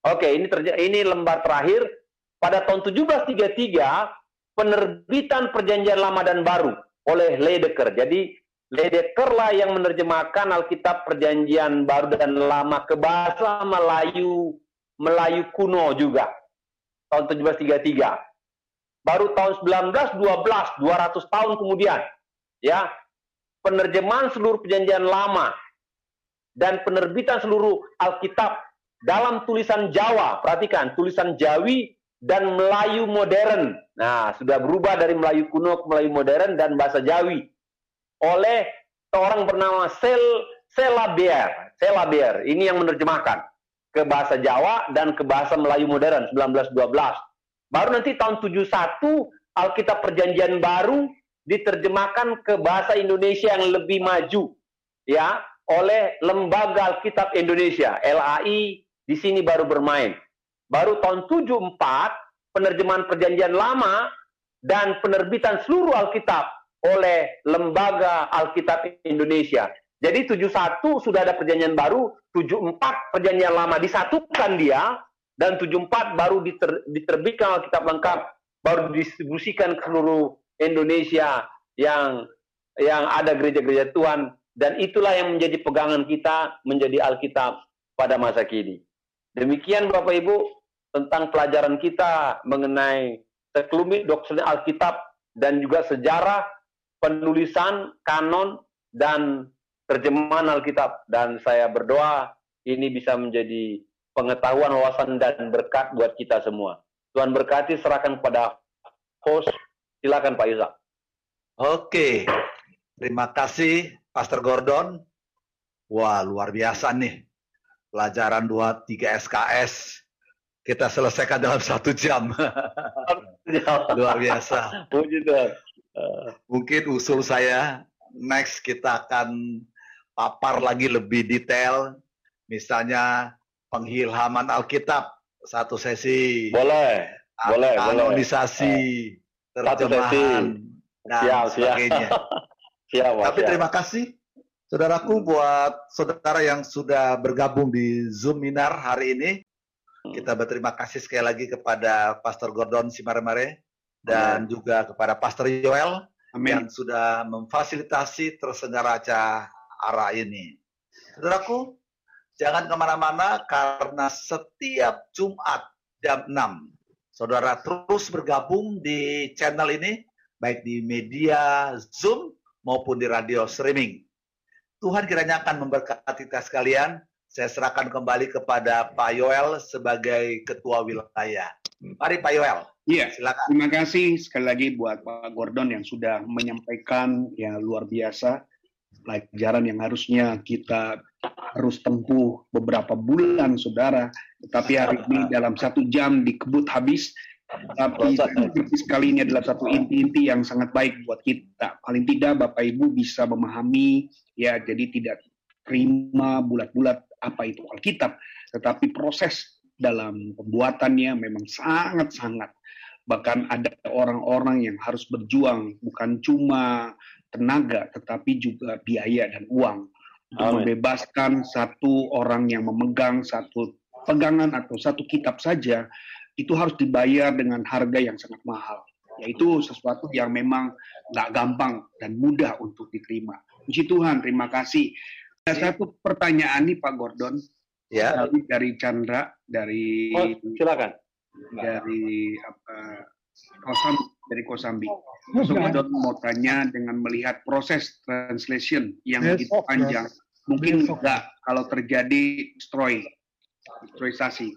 Oke, ini terja ini lembar terakhir pada tahun 1733 penerbitan Perjanjian Lama dan Baru oleh Ledecker. Jadi Ledecker lah yang menerjemahkan Alkitab Perjanjian Baru dan Lama ke bahasa Melayu Melayu kuno juga. Tahun 1733. Baru tahun 1912, 200 tahun kemudian, ya, penerjemahan seluruh perjanjian lama dan penerbitan seluruh Alkitab dalam tulisan Jawa. Perhatikan, tulisan Jawi dan Melayu modern. Nah, sudah berubah dari Melayu kuno ke Melayu modern dan bahasa Jawi oleh seorang bernama Sel Selabier. Selabier ini yang menerjemahkan ke bahasa Jawa dan ke bahasa Melayu modern 1912. Baru nanti tahun 71 Alkitab Perjanjian Baru diterjemahkan ke bahasa Indonesia yang lebih maju ya oleh Lembaga Alkitab Indonesia LAI di sini baru bermain. Baru tahun 74 penerjemahan Perjanjian Lama dan penerbitan seluruh Alkitab oleh Lembaga Alkitab Indonesia. Jadi 71 sudah ada perjanjian baru, 74 perjanjian lama disatukan dia dan 74 baru diter, diterbitkan Alkitab lengkap, baru didistribusikan ke seluruh Indonesia yang yang ada gereja-gereja Tuhan dan itulah yang menjadi pegangan kita menjadi Alkitab pada masa kini. Demikian Bapak Ibu tentang pelajaran kita mengenai sekelumit doktrin Alkitab dan juga sejarah penulisan kanon dan terjemahan Alkitab dan saya berdoa ini bisa menjadi pengetahuan, wawasan dan berkat buat kita semua. Tuhan berkati serahkan kepada host. Silakan Pak Yusak. Oke. Terima kasih Pastor Gordon. Wah, luar biasa nih. Pelajaran 2 3 SKS kita selesaikan dalam satu jam. luar biasa. Puji Tuhan. Mungkin usul saya next kita akan papar lagi lebih detail, misalnya penghilhaman Alkitab satu sesi. Boleh, boleh, kanonisasi, boleh. Terjemahan dan siap, sebagainya. siap, Tapi siap. terima kasih saudaraku buat saudara yang sudah bergabung di Zoom Minar hari ini. Hmm. Kita berterima kasih sekali lagi kepada Pastor Gordon Simaremare dan juga kepada Pastor Yoel Amin. yang sudah memfasilitasi terselenggara acara arah ini. Saudaraku, jangan ke mana-mana karena setiap Jumat jam 6, saudara terus bergabung di channel ini, baik di media Zoom maupun di radio streaming. Tuhan kiranya akan memberkati kita sekalian. Saya serahkan kembali kepada Pak Yoel sebagai ketua wilayah. Mari Pak Yoel. Iya, silakan. Terima kasih sekali lagi buat Pak Gordon yang sudah menyampaikan yang luar biasa pelajaran yang harusnya kita harus tempuh beberapa bulan, saudara. Tetapi hari ini dalam satu jam dikebut habis. Tapi sekali ini adalah satu inti-inti yang sangat baik buat kita. Paling tidak Bapak Ibu bisa memahami, ya jadi tidak terima bulat-bulat apa itu Alkitab. Tetapi proses dalam pembuatannya memang sangat-sangat bahkan ada orang-orang yang harus berjuang bukan cuma tenaga, tetapi juga biaya dan uang untuk Amen. membebaskan satu orang yang memegang satu pegangan atau satu kitab saja itu harus dibayar dengan harga yang sangat mahal. Yaitu sesuatu yang memang nggak gampang dan mudah untuk diterima. Puji Tuhan, terima kasih. Ada satu pertanyaan nih Pak Gordon. Ya. Dari, dari Chandra, dari oh, silakan. Dari apa Kosambi, dari Kosambi. Gordon mau tanya dengan melihat proses translation yang yes, begitu panjang, mungkin enggak kalau terjadi destroy, destroyisasi.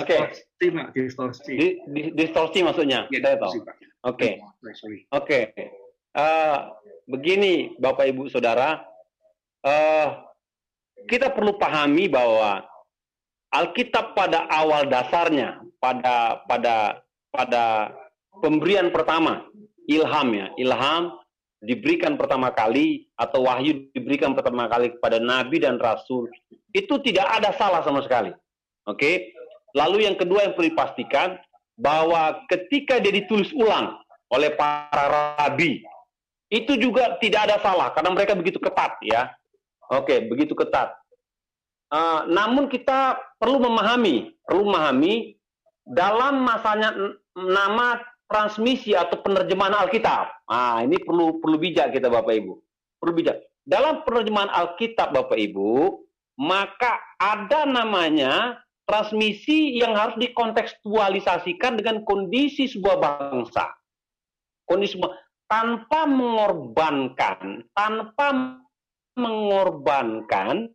Oke. Okay. Distorsi. Di, di, distorsi maksudnya. Ya, Saya tahu. Oke. Okay. Oke. Okay. Uh, begini, Bapak Ibu Saudara, uh, kita perlu pahami bahwa Alkitab pada awal dasarnya, pada pada pada pemberian pertama ilham ya, ilham diberikan pertama kali atau wahyu diberikan pertama kali kepada nabi dan rasul itu tidak ada salah sama sekali. Oke. Lalu yang kedua yang perlu dipastikan bahwa ketika dia ditulis ulang oleh para rabi itu juga tidak ada salah karena mereka begitu ketat ya. Oke, begitu ketat. Uh, namun kita perlu memahami, perlu memahami dalam masanya nama transmisi atau penerjemahan Alkitab. Nah, ini perlu perlu bijak kita Bapak Ibu. Perlu bijak. Dalam penerjemahan Alkitab Bapak Ibu, maka ada namanya transmisi yang harus dikontekstualisasikan dengan kondisi sebuah bangsa. Kondisi tanpa mengorbankan, tanpa mengorbankan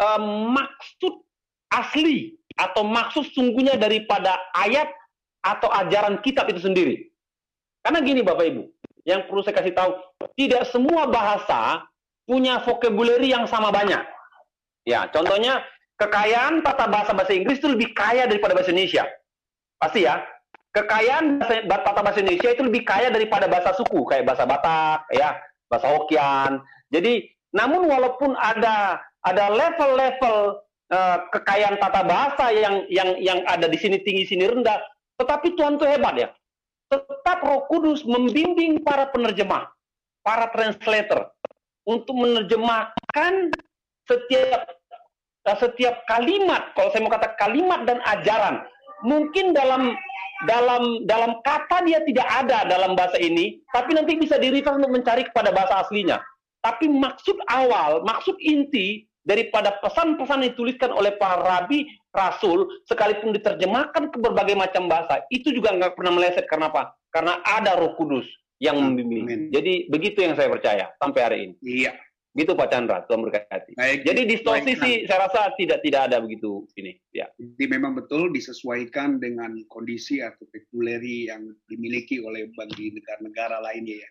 um, maksud asli atau maksud sungguhnya daripada ayat atau ajaran kitab itu sendiri. Karena gini Bapak Ibu, yang perlu saya kasih tahu, tidak semua bahasa punya vocabulary yang sama banyak. Ya, contohnya kekayaan tata bahasa bahasa Inggris itu lebih kaya daripada bahasa Indonesia. Pasti ya. Kekayaan bahasa, tata bahasa Indonesia itu lebih kaya daripada bahasa suku, kayak bahasa Batak, ya, bahasa Hokian. Jadi, namun walaupun ada ada level-level uh, kekayaan tata bahasa yang yang yang ada di sini tinggi sini rendah, tetapi Tuhan itu hebat ya. Tetap Roh Kudus membimbing para penerjemah, para translator untuk menerjemahkan setiap Nah, setiap kalimat, kalau saya mau kata kalimat dan ajaran, mungkin dalam dalam dalam kata dia tidak ada dalam bahasa ini, tapi nanti bisa di untuk mencari kepada bahasa aslinya. Tapi maksud awal, maksud inti daripada pesan-pesan yang dituliskan oleh para rabi, rasul, sekalipun diterjemahkan ke berbagai macam bahasa, itu juga nggak pernah meleset. Karena apa? Karena ada roh kudus yang membimbing. Jadi begitu yang saya percaya sampai hari ini. Iya. Gitu Pak Chandra, Tuhan berkati. Baik, Jadi distorsi sih saya rasa tidak tidak ada begitu ini. Ya. Jadi memang betul disesuaikan dengan kondisi atau pekuleri yang dimiliki oleh bagi negara-negara lainnya ya.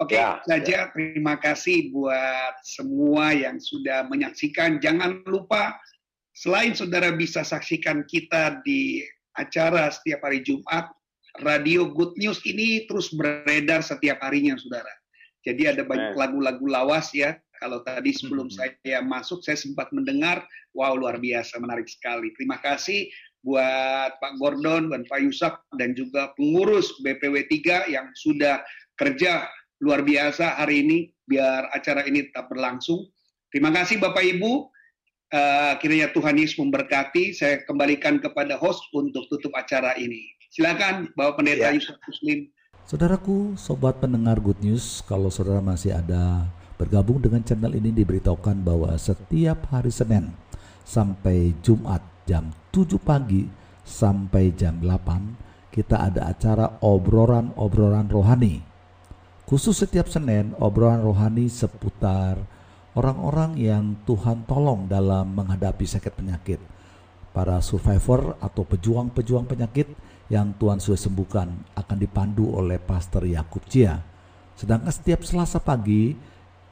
Oke, ya, saja ya. terima kasih buat semua yang sudah menyaksikan. Jangan lupa selain saudara bisa saksikan kita di acara setiap hari Jumat, Radio Good News ini terus beredar setiap harinya, saudara. Jadi ada banyak lagu-lagu lawas ya kalau tadi sebelum hmm. saya masuk, saya sempat mendengar, wow luar biasa, menarik sekali. Terima kasih buat Pak Gordon dan Pak Yusak dan juga pengurus BPW 3 yang sudah kerja luar biasa hari ini biar acara ini tetap berlangsung. Terima kasih Bapak Ibu. Uh, kiranya Tuhan Yesus memberkati. Saya kembalikan kepada host untuk tutup acara ini. Silakan Bapak Pendeta ya. Yusuf Muslim. Saudaraku, sobat pendengar Good News, kalau saudara masih ada Bergabung dengan channel ini diberitahukan bahwa setiap hari Senin sampai Jumat jam 7 pagi sampai jam 8 kita ada acara obrolan-obrolan rohani. Khusus setiap Senin obrolan rohani seputar orang-orang yang Tuhan tolong dalam menghadapi sakit penyakit. Para survivor atau pejuang-pejuang penyakit yang Tuhan sudah sembuhkan akan dipandu oleh Pastor Yakub Cia. Sedangkan setiap Selasa pagi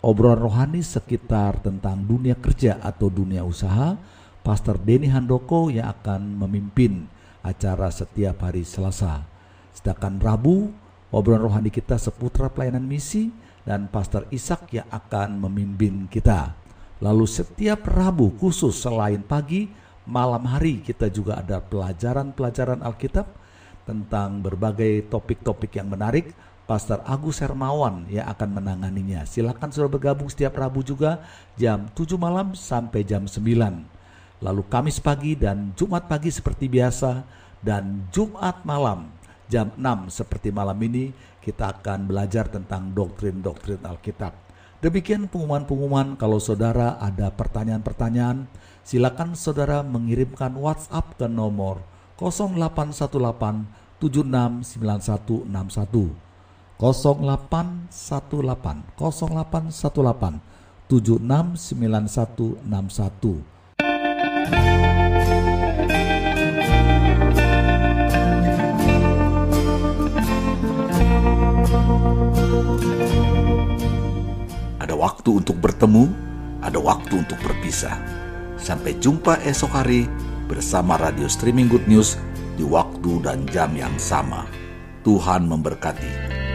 obrolan rohani sekitar tentang dunia kerja atau dunia usaha, Pastor Denny Handoko yang akan memimpin acara setiap hari Selasa. Sedangkan Rabu, obrolan rohani kita seputar pelayanan misi dan Pastor Ishak yang akan memimpin kita. Lalu setiap Rabu khusus selain pagi, malam hari kita juga ada pelajaran-pelajaran Alkitab tentang berbagai topik-topik yang menarik Pastor Agus Hermawan yang akan menanganinya. Silakan sudah bergabung setiap Rabu juga jam 7 malam sampai jam 9. Lalu Kamis pagi dan Jumat pagi seperti biasa dan Jumat malam jam 6 seperti malam ini kita akan belajar tentang doktrin-doktrin Alkitab. Demikian pengumuman-pengumuman. Kalau saudara ada pertanyaan-pertanyaan silakan saudara mengirimkan WhatsApp ke nomor 0818 769161 0818 0818 769161 waktu untuk bertemu, ada waktu untuk berpisah. Sampai jumpa esok hari bersama radio streaming Good News di waktu dan jam yang sama. Tuhan memberkati.